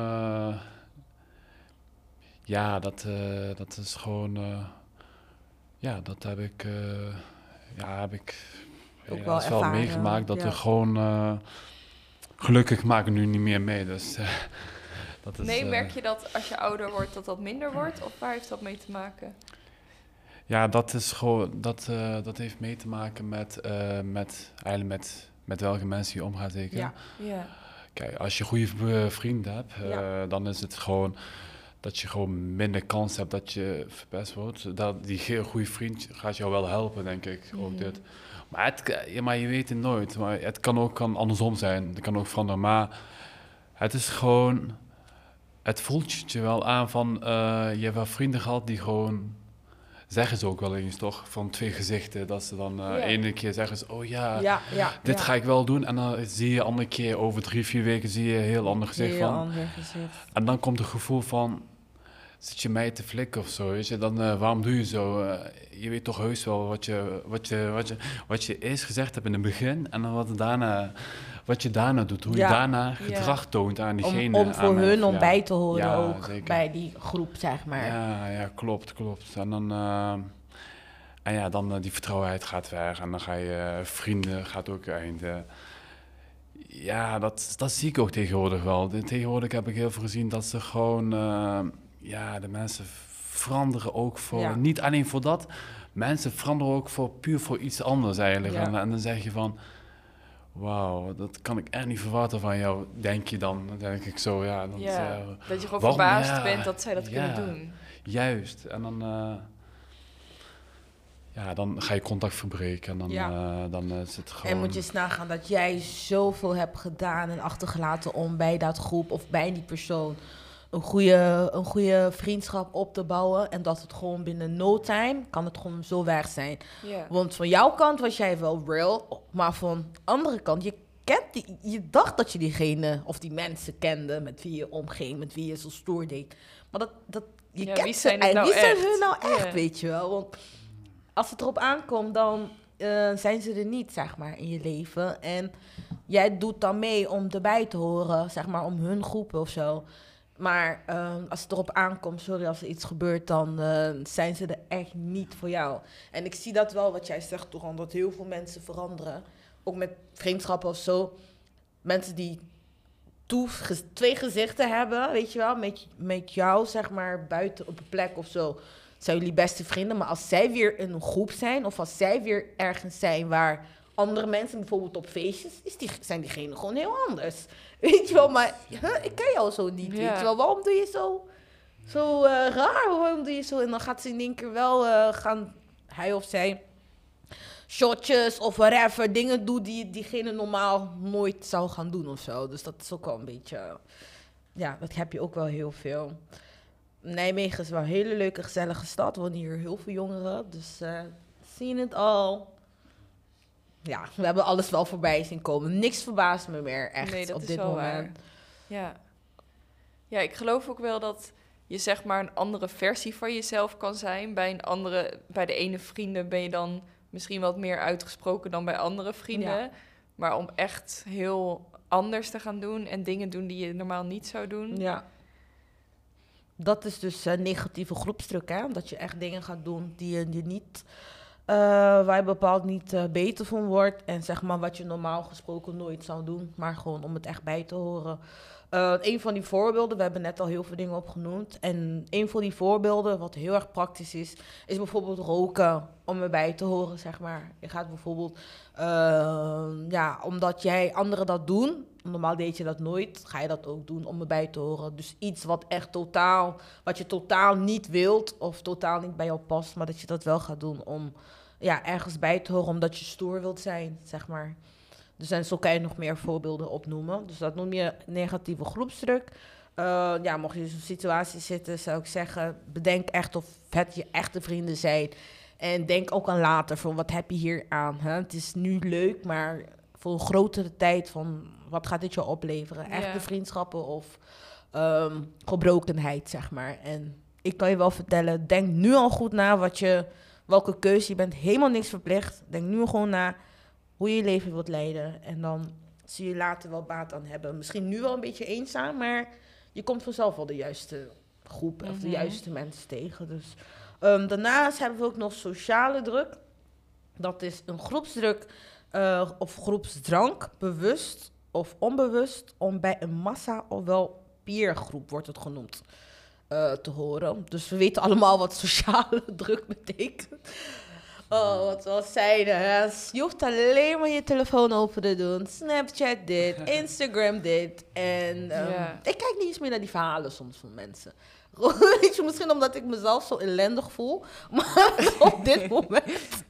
ja, dat, dat is gewoon... ja, dat heb ik... ja, heb ik ook Ja, wel is wel ervaren. meegemaakt dat ja. we gewoon... gelukkig maken nu niet meer mee, dus... dat is, nee, eh, merk je dat als je ouder wordt dat dat minder wordt? Of waar heeft dat mee te maken? Ja, dat is gewoon... Dat, eh, dat heeft mee te maken met... eh, met eigenlijk met, met welke mensen je omgaat, zeker. Ja. Ja. Kijk, als je goede vrienden hebt, Ja. dan is het gewoon dat je gewoon minder kans hebt dat je verpest wordt. Dat, die goede vriend gaat jou wel helpen, denk ik. Ook Mhm. dit. Maar, het, ja, maar je weet het nooit. Maar het kan ook kan andersom zijn. Het kan ook veranderen. Maar het is gewoon... Het voelt je wel aan van... eh, je hebt wel vrienden gehad die gewoon... Zeggen ze ook wel eens toch? Van twee gezichten. Dat ze dan Ja. ene keer zeggen ze... Oh ja, ja, ja, dit ga ik wel doen. En dan zie je andere keer over drie, vier weken zie je een heel ander gezicht Heel van. ander gezicht. En dan komt het gevoel van, zit je mij te flikken of zo, weet je? Dan, eh, waarom doe je zo? Je weet toch heus wel wat je, wat, je, wat, je, wat je eerst gezegd hebt in het begin en dan wat, daarna, wat je daarna doet. Hoe je daarna gedrag toont aan Om, diegene. om voor aan, eh, hun om bij te horen ook zeker. bij die groep, zeg maar. Ja, ja, klopt, klopt. En dan, eh, en ja, dan eh, die vertrouwenheid gaat weg en dan ga je eh, vrienden gaat ook eind. ja, dat, dat zie ik ook tegenwoordig wel. Tegenwoordig heb ik heel veel gezien dat ze gewoon, ja, de mensen veranderen ook voor, Ja. niet alleen voor dat, mensen veranderen ook voor puur voor iets anders eigenlijk. Ja. En, en dan zeg je van, wauw, dat kan ik echt niet verwachten van jou, denk je dan. Dan denk ik zo, ja. Eh, dat je gewoon waarom- verbaasd ja, bent dat zij dat ja. kunnen doen. Juist. En dan, eh, ja, dan ga je contact verbreken en dan, Ja. eh, dan is het gewoon... En moet je eens nagaan dat jij zoveel hebt gedaan en achtergelaten om bij dat groep of bij die persoon een goede, een goede vriendschap op te bouwen. En dat het gewoon binnen no time kan het gewoon zo weg zijn. Want van jouw kant was jij wel real, maar van de andere kant, je kent die, je dacht dat je diegene of die mensen kende met wie je omging, met wie je zo stoer deed. Maar dat, dat je Ja, kent wie zijn nou wie zijn hun nou echt, weet je wel? Want als het erop aankomt, dan eh, zijn ze er niet, zeg maar, in je leven. En jij doet dan mee om erbij te horen, zeg maar, om hun groepen of zo. Maar eh, als het erop aankomt, sorry als er iets gebeurt, dan eh, zijn ze er echt niet voor jou. En ik zie dat wel, wat jij zegt, toch, dat heel veel mensen veranderen. Ook met vriendschappen of zo. Mensen die twee gezichten hebben, weet je wel, met, met jou, zeg maar, buiten op een plek of zo. Zijn jullie beste vrienden, maar als zij weer in een groep zijn, of als zij weer ergens zijn waar andere mensen, bijvoorbeeld op feestjes, is die, zijn diegenen gewoon heel anders. Weet je wel, maar huh, ik ken jou zo niet, Ja. weet je wel. Waarom doe je zo, zo eh, raar? Waarom doe je zo? En dan gaat ze in één keer wel eh, gaan, hij of zij, shotjes of whatever, dingen doen die diegene normaal nooit zou gaan doen of zo. Dus dat is ook wel een beetje, ja, dat heb je ook wel heel veel. Nijmegen is wel een hele leuke, gezellige stad. wonen hier heel veel jongeren, dus eh zien het al. Ja, we hebben alles wel voorbij zien komen. Niks verbaast me meer echt nee, dat op is dit wel moment. waar. Ja. ja, ik geloof ook wel dat je zeg maar een andere versie van jezelf kan zijn. Bij, een andere, bij de ene vrienden ben je dan misschien wat meer uitgesproken dan bij andere vrienden. Ja. Maar om echt heel anders te gaan doen en dingen doen die je normaal niet zou doen. Ja. Dat is dus een negatieve groepsdruk, hè? Dat je echt dingen gaat doen die je, niet, eh, waar je bepaald niet eh, beter van wordt. En zeg maar wat je normaal gesproken nooit zou doen, maar gewoon om het echt bij te horen. Eh, een van die voorbeelden, we hebben net al heel veel dingen opgenoemd. En een van die voorbeelden, wat heel erg praktisch is, is bijvoorbeeld roken om erbij te horen, zeg maar. Je gaat bijvoorbeeld, eh, ja, omdat jij anderen dat doen, normaal deed je dat nooit, ga je dat ook doen om erbij te horen. Dus iets wat echt totaal, wat je totaal niet wilt of totaal niet bij jou past, maar dat je dat wel gaat doen om ja, ergens bij te horen, omdat je stoer wilt zijn, zeg maar. Dus en zo kan je nog meer voorbeelden opnoemen. Dus dat noem je negatieve groepsdruk. Eh, ja, mocht je in zo'n situatie zitten, zou ik zeggen, bedenk echt of het je echte vrienden zijn. En denk ook aan later, van wat heb je hier aan? Hè? Het is nu leuk, maar voor een grotere tijd, van wat gaat dit je opleveren? Echte vriendschappen of ehm, gebrokenheid, zeg maar. En ik kan je wel vertellen, denk nu al goed na wat je, welke keuze. Je bent helemaal niks verplicht. Denk nu gewoon na hoe je je leven wilt leiden. En dan zie je later wel baat aan hebben. Misschien nu wel een beetje eenzaam, maar je komt vanzelf wel de juiste groep of de Mhm. juiste mensen tegen. Dus ehm, daarnaast hebben we ook nog sociale druk. Dat is een groepsdruk eh, of groepsdrank, bewust of onbewust, om bij een massa ofwel peergroep wordt het genoemd eh, te horen. Dus we weten allemaal wat sociale druk betekent. Oh, wat zeiden. Hè? Je hoeft alleen maar je telefoon open te doen. Snapchat dit, Instagram dit. En ehm, ik kijk niet eens meer naar die verhalen soms van mensen. Weet je, misschien omdat ik mezelf zo ellendig voel. Maar op dit moment.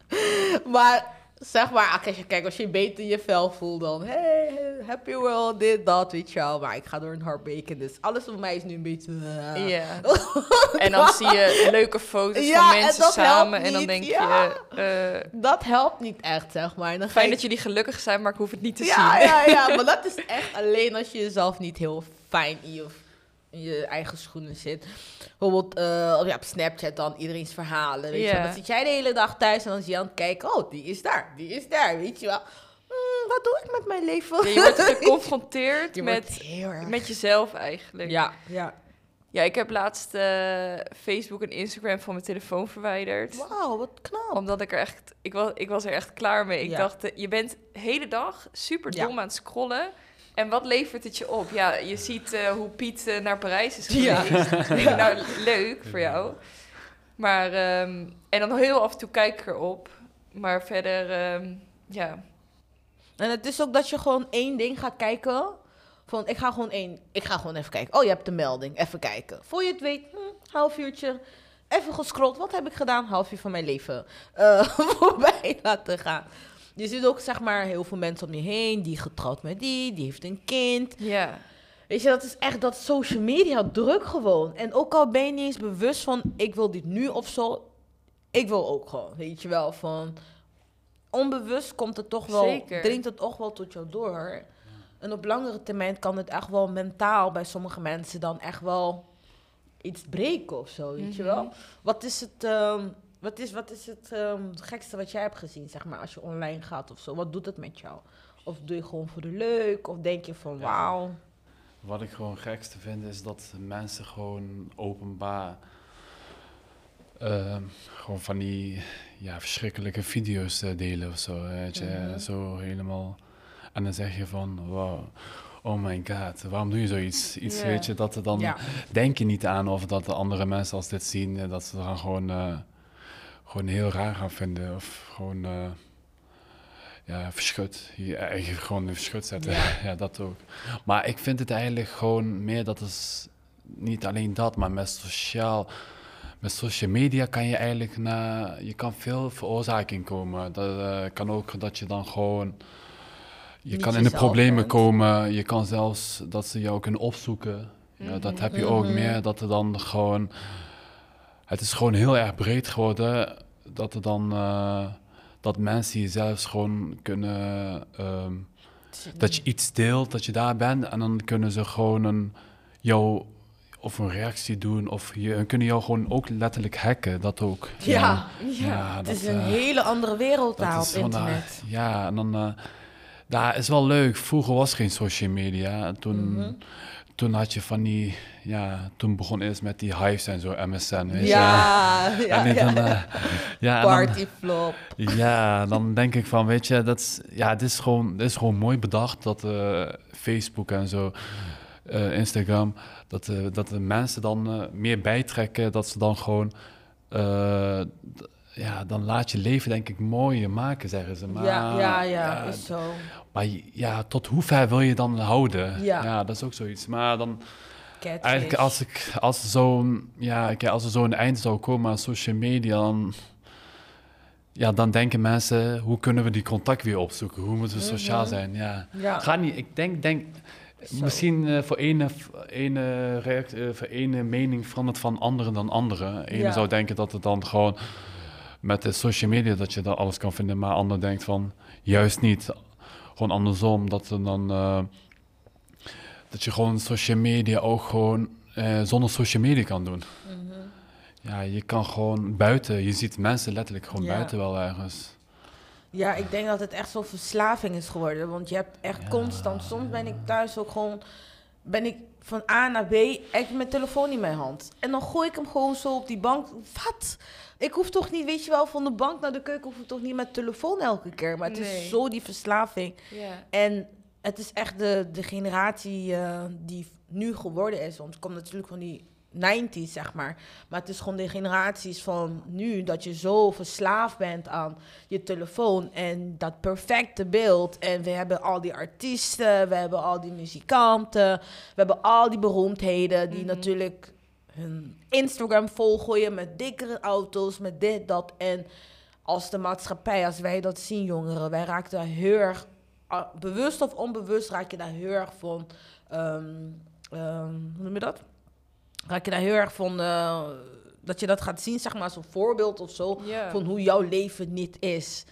Maar zeg maar, als je, kijk, als je beter in je vel voelt, dan hey, happy world, dit, dat, weet je wel. Maar ik ga door een heartbreaken, dus alles voor mij is nu een beetje... eh, Ja. En dan zie je leuke foto's Ja, van en mensen samen. En dan denk ja. je, eh, Dat helpt niet echt, zeg maar. Dan fijn dat jullie gelukkig zijn, maar ik hoef het niet te ja, zien. Ja, ja, maar dat is echt alleen als je jezelf niet heel fijn in je, in je eigen schoenen zit. Bijvoorbeeld uh, ja, op Snapchat dan iedereen's verhalen. Weet je. Dan zit jij de hele dag thuis en dan zie je aan het kijken... oh, die is daar, die is daar, weet je wel. Hmm, wat doe ik met mijn leven? Ja, je wordt geconfronteerd Je met, wordt met jezelf eigenlijk. Ja, ja. Ja, ik heb laatst eh, Facebook en Instagram van mijn telefoon verwijderd. Wauw, wat knap. Omdat ik er echt, ik was, ik was er echt klaar mee. Ik Ja. dacht, eh, je bent de hele dag super Ja. dom aan het scrollen. En wat levert het je op? Ja, je ziet eh, hoe Piet eh, naar Parijs is Ja. geweest. Ik denk, nou, leuk voor jou. Maar, ehm, en dan heel af en toe kijk ik erop. Maar verder, ehm, ja. En het is ook dat je gewoon één ding gaat kijken. Van, ik ga gewoon één... Ik ga gewoon even kijken. Oh, je hebt de melding. Even kijken. Voor je het weet, hm, half uurtje. Even gescrolld. Wat heb ik gedaan? Half uur van mijn leven eh, voorbij laten gaan. Je ziet ook, zeg maar, heel veel mensen om je heen. Die getrouwd met die, die heeft een kind. Ja, Weet je, dat is echt dat social media druk gewoon. En ook al ben je niet eens bewust van, ik wil dit nu of zo. Ik wil ook gewoon, weet je wel, van... Onbewust komt het toch wel, Zeker. dringt het toch wel tot jou door. En op langere termijn kan het echt wel mentaal bij sommige mensen dan echt wel iets breken of zo, weet je Mhm. wel. Wat is het, ehm, wat is, wat is het ehm, gekste wat jij hebt gezien, zeg maar, als je online gaat of zo? Wat doet het met jou? Of doe je gewoon voor de leuk? Of denk je van, wauw... Wat ik gewoon gekste vind is dat mensen gewoon openbaar ehm, gewoon van die ja, verschrikkelijke video's eh, delen of zo. Weet je, Mhm. zo helemaal. En dan zeg je van, wow, oh my god, waarom doe je zoiets? Iets, weet je, dat er dan Ja. denk je niet aan of dat de andere mensen als dit zien, eh, dat ze dan gewoon, eh, gewoon heel raar gaan vinden of gewoon eh, ja, verschut. Je eigen gewoon in verschut zetten. Ja. Ja. dat ook. Maar ik vind het eigenlijk gewoon meer dat is niet alleen dat, maar met sociaal. Met social media kan je eigenlijk naar, je kan veel veroorzaking komen. Dat eh, kan ook dat je dan gewoon, je Niet kan in de problemen bent. komen. Je kan zelfs dat ze jou kunnen opzoeken. Ja, dat Mhm. heb je ook Mhm. meer, dat er dan gewoon, het is gewoon heel erg breed geworden. Dat er dan, eh, dat mensen je zelfs gewoon kunnen, ehm, dat je iets deelt, dat je daar bent. En dan kunnen ze gewoon een, jou of een reactie doen. Of je, kunnen jou gewoon ook letterlijk hacken, dat ook. Ja, Ja, het dat, is een eh, hele andere wereld daar op internet. ja, en dan... eh daar is wel leuk. Vroeger was geen social media. En Toen, Mhm. Toen had je van die... Ja, toen begon eerst met die hives en zo, MSN, weet je. Ja, ja, en ja. dan, eh, ja, Partyflop. ja, dan denk ik van, weet je, dat is, ja, het is gewoon, het is gewoon mooi bedacht dat eh, Facebook en zo, eh, Instagram, dat, dat de mensen dan meer bijtrekken, dat ze dan gewoon, ja, dan laat je leven denk ik mooier maken, zeggen ze. Maar, ja, ja, ja, is zo. Maar ja, tot hoe ver wil je dan houden? Ja. dat is ook zoiets. Maar dan, Catfish. Eigenlijk als, ik, als, zo'n, ja, als er zo'n eind zou komen aan social media, dan, ja, dan denken mensen, hoe kunnen we die contact weer opzoeken? Hoe moeten we sociaal Mhm. zijn? Ja. Ja. Ga niet, ik denk, denk Zo. misschien eh, voor ene, ene, react, eh, voor ene mening verandert van anderen dan andere. Ene Ja. zou denken dat het dan gewoon met de social media dat je dan alles kan vinden, maar ander denkt van juist niet. Gewoon andersom, dat er dan eh, dat je gewoon social media ook gewoon eh, zonder social media kan doen. Mhm. Ja, je kan gewoon buiten, je ziet mensen letterlijk gewoon Ja. buiten wel ergens. Ja, ik denk dat het echt zo'n verslaving is geworden. Want je hebt echt Ja. constant... Soms ben ik thuis ook gewoon... Ben ik van A naar B. Ik heb mijn telefoon in mijn hand. En dan gooi ik hem gewoon zo op die bank. Wat? Ik hoef toch niet, weet je wel, van de bank naar de keuken hoef ik toch niet met telefoon elke keer. Maar het Nee. is zo die verslaving. En het is echt de, de generatie eh, die nu geworden is. Want het komt natuurlijk van die 90s, zeg maar. Maar het is gewoon de generaties van nu dat je zo verslaafd bent aan je telefoon en dat perfecte beeld. En we hebben al die artiesten, we hebben al die muzikanten, we hebben al die beroemdheden die Mhm. natuurlijk hun Instagram volgooien met dikkere auto's, met dit, dat. En als de maatschappij, als wij dat zien, jongeren, wij raken daar heel erg, ah, bewust of onbewust, raak je daar heel erg van, ehm, ehm, hoe noem je dat? Raak je daar heel erg van, eh, dat je dat gaat zien, zeg maar, als een voorbeeld of zo, van hoe jouw leven niet is.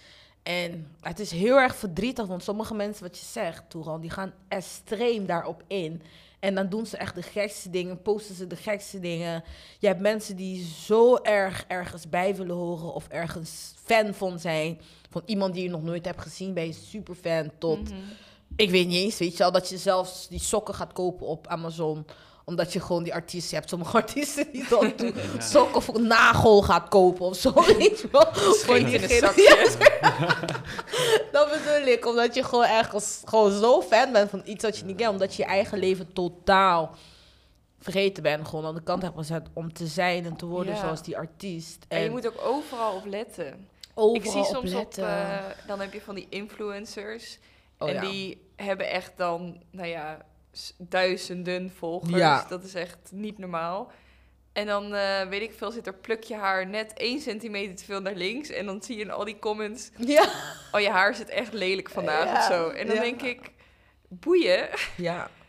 En het is heel erg verdrietig, want sommige mensen, wat je zegt, Toeran, die gaan extreem daarop in. En dan doen ze echt de gekste dingen, posten ze de gekste dingen. Je hebt mensen die zo erg ergens bij willen horen of ergens fan van zijn. Van iemand die je nog nooit hebt gezien, ben je superfan. Tot, Mhm. ik weet niet eens, weet je wel, dat je zelfs die sokken gaat kopen op Amazon omdat je gewoon die artiesten hebt. Sommige artiesten die dan sokken of nagel gaat kopen of zo, weet je wel. Voor zakje. dat bedoel ik, omdat je gewoon ergens gewoon zo fan bent van iets dat je niet kent. Omdat je je eigen leven totaal vergeten bent. Gewoon aan de kant hebt gezet om te zijn en te worden Ja. zoals die artiest. En je moet ook overal op letten. overal ik zie op soms op, letten. eh, dan heb je van die influencers. Oh, en ja. die hebben echt dan, nou ja, duizenden volgers. Ja. Dat is echt niet normaal. En dan, eh, weet ik veel, zit er plukje haar net één centimeter te veel naar links. En dan zie je in al die comments, Ja, oh je haar zit echt lelijk vandaag Ja, of zo. En dan ja. denk ik, boeien. ja.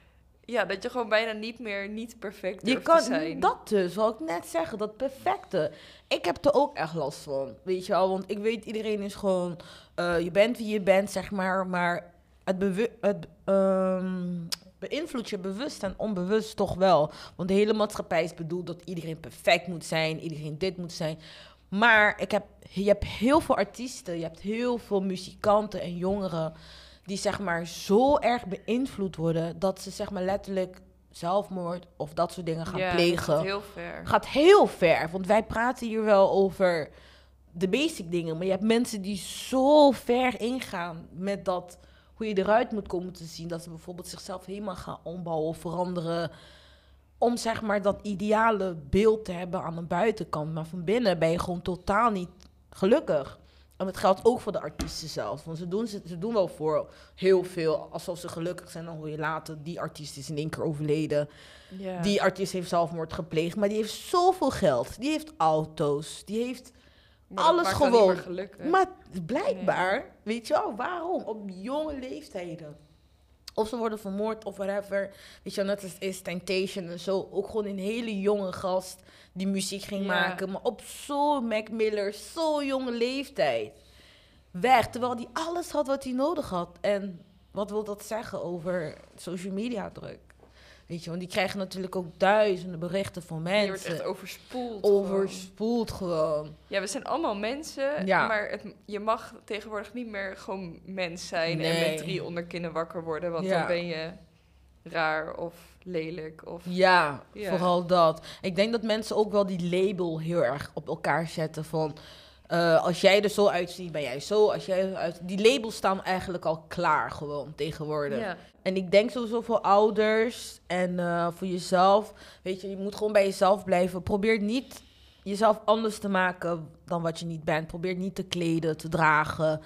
Ja, dat je gewoon bijna niet meer niet perfect Je kan te zijn. dat dus, wat ik net zeggen, dat perfecte. Ik heb er ook echt last van, weet je wel. Want ik weet, iedereen is gewoon, eh, je bent wie je bent, zeg maar. Maar het, bewu- het ehm, beïnvloedt je bewust en onbewust toch wel. Want de hele maatschappij is bedoeld dat iedereen perfect moet zijn, iedereen dit moet zijn. Maar ik heb, je hebt heel veel artiesten, je hebt heel veel muzikanten en jongeren die zeg maar zo erg beïnvloed worden dat ze zeg maar letterlijk zelfmoord of dat soort dingen gaan plegen. gaat heel ver. Gaat heel ver, want wij praten hier wel over de basic dingen, maar je hebt mensen die zo ver ingaan met dat hoe je eruit moet komen te zien, dat ze bijvoorbeeld zichzelf helemaal gaan ombouwen of veranderen om zeg maar dat ideale beeld te hebben aan de buitenkant, maar van binnen ben je gewoon totaal niet gelukkig. En dat geldt ook voor de artiesten zelf. Want ze doen, ze, ze doen wel voor heel veel. Alsof ze gelukkig zijn. Dan hoor je later, die artiest is in één keer overleden. Die artiest heeft zelfmoord gepleegd. Maar die heeft zoveel geld. Die heeft auto's. Die heeft... Maar alles gewoon. Maar blijkbaar, weet je wel, waarom? Op jonge leeftijden. Of ze worden vermoord of whatever. Weet je wel, net als is Temptation en zo. Ook gewoon een hele jonge gast die muziek ging Ja. maken. Maar op zo'n Mac Miller, zo'n jonge leeftijd. Weg, terwijl hij alles had wat hij nodig had. En wat wil dat zeggen over social media druk? Weet je, want die krijgen natuurlijk ook duizenden berichten van je wordt mensen. echt overspoeld. Overspoeld gewoon. Ja, we zijn allemaal mensen, Ja. maar het, je mag tegenwoordig niet meer gewoon mens zijn en met drie onderkinnen wakker worden, want Ja. dan ben je raar of lelijk of... Ja, Ja. vooral dat. Ik denk dat mensen ook wel die label heel erg op elkaar zetten van... eh, als jij er zo uitziet, ben jij zo. Als jij uit... Die labels staan eigenlijk al klaar gewoon tegenwoordig. Ja. En ik denk sowieso voor ouders en eh, voor jezelf. Weet je, je moet gewoon bij jezelf blijven. Probeer niet jezelf anders te maken dan wat je niet bent. Probeer niet te kleden, te dragen,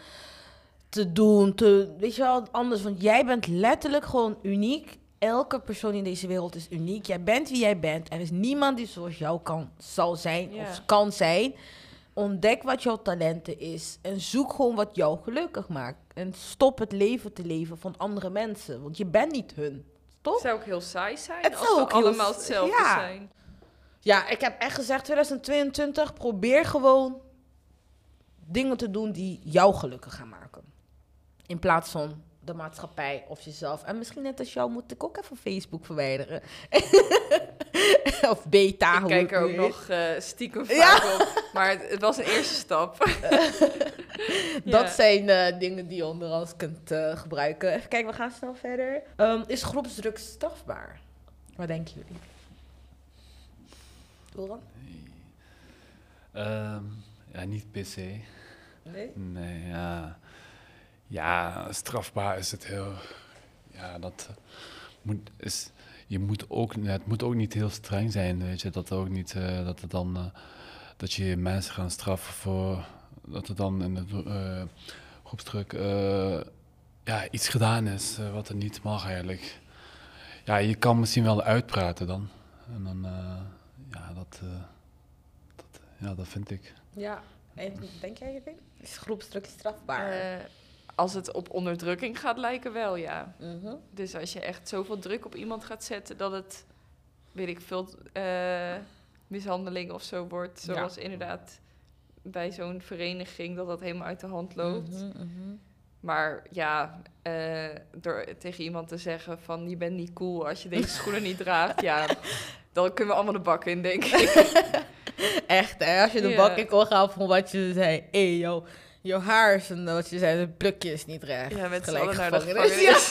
te doen. Te, weet je wel, anders. Want jij bent letterlijk gewoon uniek. Elke persoon in deze wereld is uniek. Jij bent wie jij bent. Er is niemand die zoals jou kan, zal zijn Ja. of kan zijn. Ontdek wat jouw talenten is. En zoek gewoon wat jou gelukkig maakt. En stop het leven te leven van andere mensen. Want je bent niet hun. Het Toch? zou ook heel saai zijn Het als zou we allemaal hetzelfde ja. zijn. Ja, ik heb echt gezegd 2022. Probeer gewoon dingen te doen die jou gelukkig gaan maken. In plaats van de maatschappij of jezelf. En misschien net als jou moet ik ook even Facebook verwijderen. of beta. ik hoe kijk er ook nog eh, stiekem vaak Ja. op, maar het, het was een eerste stap. Dat Ja. zijn eh, dingen die je onderhand kunt eh, gebruiken. Even kijken, we gaan snel verder. Ehm, is groepsdruk strafbaar? Wat denken jullie? Doran? Ehm, ja, niet per se. Nee? Nee, ja. Ja, strafbaar is het heel... Ja, dat eh, moet, is... Je moet ook, het moet ook niet heel streng zijn, weet je. Dat ook niet, eh, dat het dan... eh, dat je mensen gaan straffen voor... Dat er dan in de eh groepsdruk... eh, ja, iets gedaan is wat er niet mag eigenlijk. Ja, je kan misschien wel uitpraten dan. En dan... eh, ja, dat, eh, dat... Ja, dat vind ik. Ja. En denk jij? Is groepsdruk strafbaar? Als het op onderdrukking gaat lijken, wel ja. Mhm. Dus als je echt zoveel druk op iemand gaat zetten dat het, weet ik veel, eh, mishandeling of zo wordt. Ja. Zoals inderdaad bij zo'n vereniging, dat dat helemaal uit de hand loopt. Mhm, mhm. Maar ja, eh, door tegen iemand te zeggen van je bent niet cool als je deze schoenen niet draagt, ja, dan kunnen we allemaal de bak in, denk ik. Echt, hè? Als je de bak in kon gaan van wat je zei. Hé, hey, yo, je haar is en wat je zei, de plukje is niet recht. Ja, met Gelijk naar de gevangenis.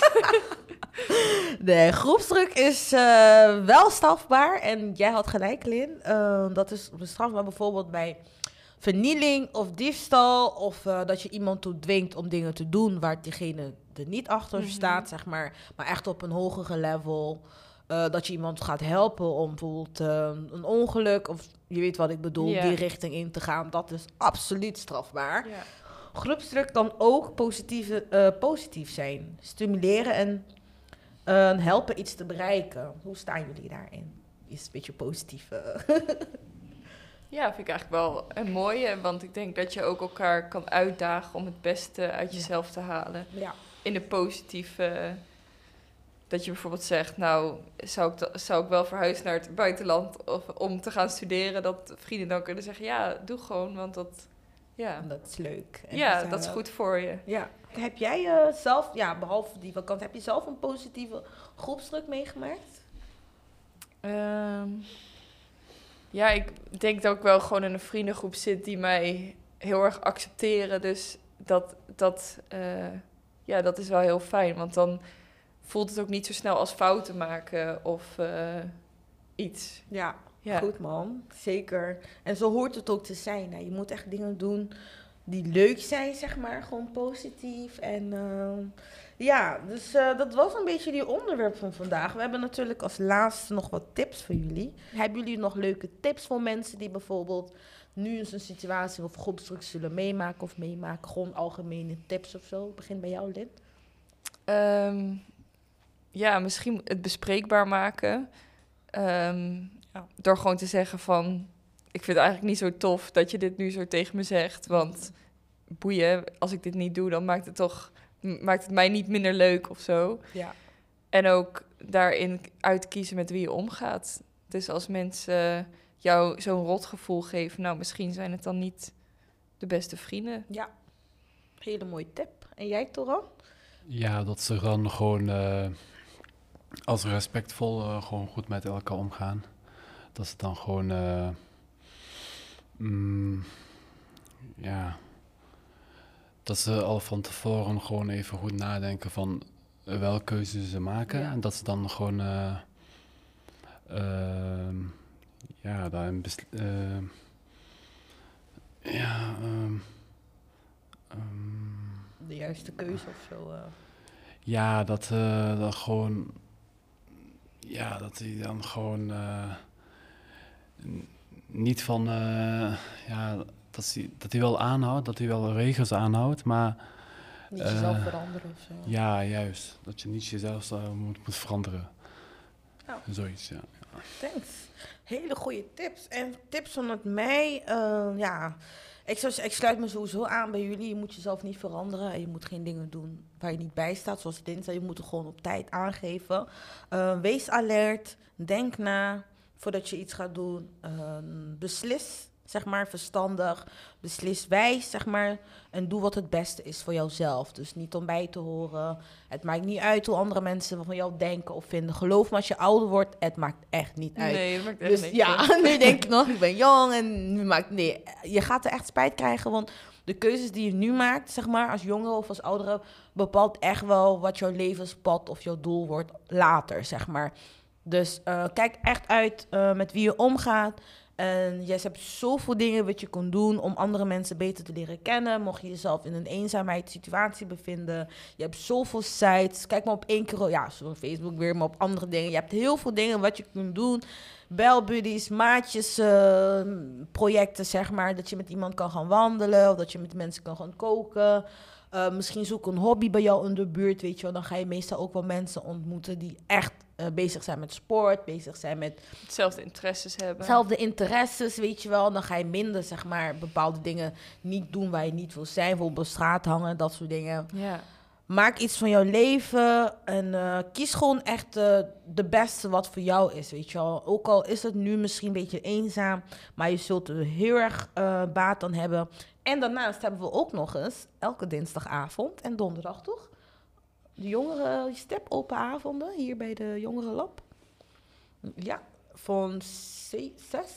Nee, groepsdruk is eh, wel strafbaar. En jij had gelijk, Lin. Eh, dat is strafbaar bijvoorbeeld bij vernieling of diefstal. Of eh, dat je iemand toe dwingt om dingen te doen waar diegene er niet achter Mhm. staat, zeg maar. Maar echt op een hogere level. Dat je iemand gaat helpen om bijvoorbeeld een ongeluk, of je weet wat ik bedoel, die richting in te gaan. Dat is absoluut strafbaar. Groepsdruk kan ook positieve, eh, positief zijn. Stimuleren en eh, helpen iets te bereiken. Hoe staan jullie daarin? Is een beetje positief. eh. Ja, vind ik eigenlijk wel een mooie. Want ik denk dat je ook elkaar kan uitdagen om het beste uit jezelf te halen. ja. In de positieve. Dat je bijvoorbeeld zegt, nou, zou ik, zou ik wel verhuizen naar het buitenland of, om te gaan studeren? Dat vrienden dan kunnen zeggen, ja, doe gewoon, want dat, ja, Dat is leuk. En ja, dat is goed voor je. Ja. Heb jij eh, zelf, ja, behalve die vakant, heb je zelf een positieve groepsdruk meegemaakt? Ehm, ja, ik denk dat ik wel gewoon in een vriendengroep zit die mij heel erg accepteren. Dus dat, dat, eh, ja, dat is wel heel fijn. Want dan voelt het ook niet zo snel als fouten maken of eh, iets. Ja. Ja. Goed man, zeker. En zo hoort het ook te zijn. Hè. Je moet echt dingen doen die leuk zijn, zeg maar. Gewoon positief. En ehm, ja, dus eh, dat was een beetje die onderwerp van vandaag. We hebben natuurlijk als laatste nog wat tips voor jullie. Hebben jullie nog leuke tips voor mensen die bijvoorbeeld nu eens een situatie of groepsdruk zullen meemaken of meemaken? Gewoon algemene tips of zo. Ik Begin bij jou, Lin. Ehm, ja, misschien het bespreekbaar maken. Ehm, Ja. Door gewoon te zeggen van... Ik vind het eigenlijk niet zo tof dat je dit nu zo tegen me zegt. Want boeien, als ik dit niet doe, dan maakt het toch... maakt het mij niet minder leuk of zo. Ja. En ook daarin uitkiezen met wie je omgaat. Dus als mensen jou zo'n rotgevoel geven... Nou, misschien zijn het dan niet de beste vrienden. Ja. Hele mooie tip. En jij, Toran? Ja, dat ze dan gewoon eh, als respectvol eh, gewoon goed met elkaar omgaan. Dat ze dan gewoon, eh, mm, ja, dat ze al van tevoren gewoon even goed nadenken van welke keuze ze maken. Ja. En dat ze dan gewoon, eh, ehm, ja, daarin eh, ja, ehm, ehm, De juiste keuze of zo. ja, dat, dat gewoon. Ja, dat hij dan gewoon. Niet van. eh, ja, dat hij, dat hij wel aanhoudt, dat hij wel regels aanhoudt, maar. Niet Eh, jezelf veranderen of zo. Ja, juist. Dat je niet jezelf eh, moet, moet veranderen. Zoiets, ja. Thanks. Hele goede tips. En tips vanuit mij, eh, ja. Ik, zou, ik sluit me sowieso aan bij jullie. Je moet jezelf niet veranderen. En je moet geen dingen doen waar je niet bij staat. Zoals zei, je moet het gewoon op tijd aangeven. Eh, wees alert. Denk na voordat je iets gaat doen. Eh, beslis, zeg maar, verstandig. Beslis wijs, zeg maar. En doe wat het beste is voor jouzelf. Dus niet om bij te horen. Het maakt niet uit hoe andere mensen van jou denken of vinden. Geloof me, als je ouder wordt, het maakt echt niet uit. Nee, dat maakt echt Dus niks ja, uit. nu denk ik nog, ik ben jong en nu maakt... Nee, je gaat er echt spijt krijgen, want de keuzes die je nu maakt, zeg maar, als jongere of als oudere, bepaalt echt wel wat jouw levenspad of jouw doel wordt later, zeg maar. Dus eh, kijk echt uit eh, met wie je omgaat. En je hebt zoveel dingen wat je kunt doen om andere mensen beter te leren kennen. Mocht je jezelf in een eenzaamheidssituatie bevinden. Je hebt zoveel sites. Kijk maar op één keer, ja, zo Facebook weer, maar op andere dingen. Je hebt heel veel dingen wat je kunt doen. Belbuddies, maatjes, eh, projecten, zeg maar. Dat je met iemand kan gaan wandelen. Of dat je met mensen kan gaan koken. Uh, misschien zoek een hobby bij jou in de buurt, weet je wel. Dan ga je meestal ook wel mensen ontmoeten die echt uh, bezig zijn met sport, bezig zijn met... Hetzelfde interesses hebben. Hetzelfde interesses, weet je wel. Dan ga je minder, zeg maar, bepaalde dingen niet doen waar je niet wil zijn. Bijvoorbeeld op straat hangen, dat soort dingen. Ja. Maak iets van jouw leven en uh, kies gewoon echt de beste wat voor jou is, weet je wel. Ook al is het nu misschien een beetje eenzaam, maar je zult er heel erg baat aan hebben. En daarnaast hebben we ook nog eens elke dinsdagavond en donderdag, toch? De jongere step open avonden hier bij de Jongerenlab. Ja, van zes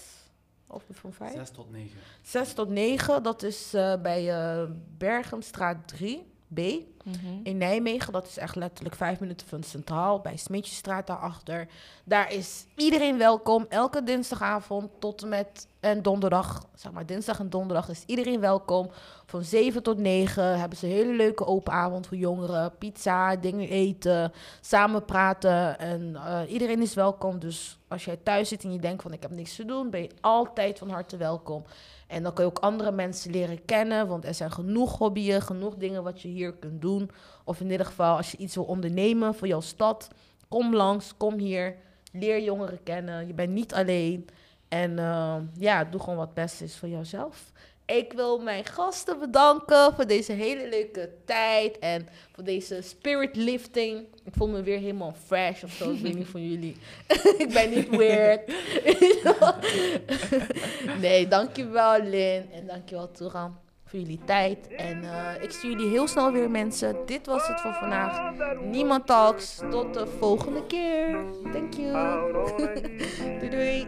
of van vijf? Zes tot negen. Zes tot negen, dat is uh, bij uh, Bergenstraat 3. B mm -hmm. in Nijmegen. Dat is echt letterlijk vijf minuten van Centraal, bij Smeetjesstraat daarachter. Daar is iedereen welkom. Elke dinsdagavond tot en met en donderdag, zeg maar dinsdag en donderdag is iedereen welkom. Van 7 tot 9 hebben ze een hele leuke open avond voor jongeren. Pizza, dingen eten, samen praten. En uh, iedereen is welkom. Dus als jij thuis zit en je denkt van ik heb niks te doen, ben je altijd van harte welkom. En dan kun je ook andere mensen leren kennen, want er zijn genoeg hobbyen, genoeg dingen wat je hier kunt doen. Of in ieder geval, als je iets wil ondernemen voor jouw stad, kom langs, kom hier, leer jongeren kennen. Je bent niet alleen. En uh, ja, doe gewoon wat best is voor jouzelf. Ik wil mijn gasten bedanken voor deze hele leuke tijd en voor deze spirit lifting. Ik voel me weer helemaal fresh of zo. Ik weet niet van jullie. ik ben niet weird. nee, dankjewel Lin en dankjewel Toeram voor jullie tijd. En eh, ik zie jullie heel snel weer mensen. Dit was het voor vandaag. Niemand Talks. Tot de volgende keer. Thank you. doei doei.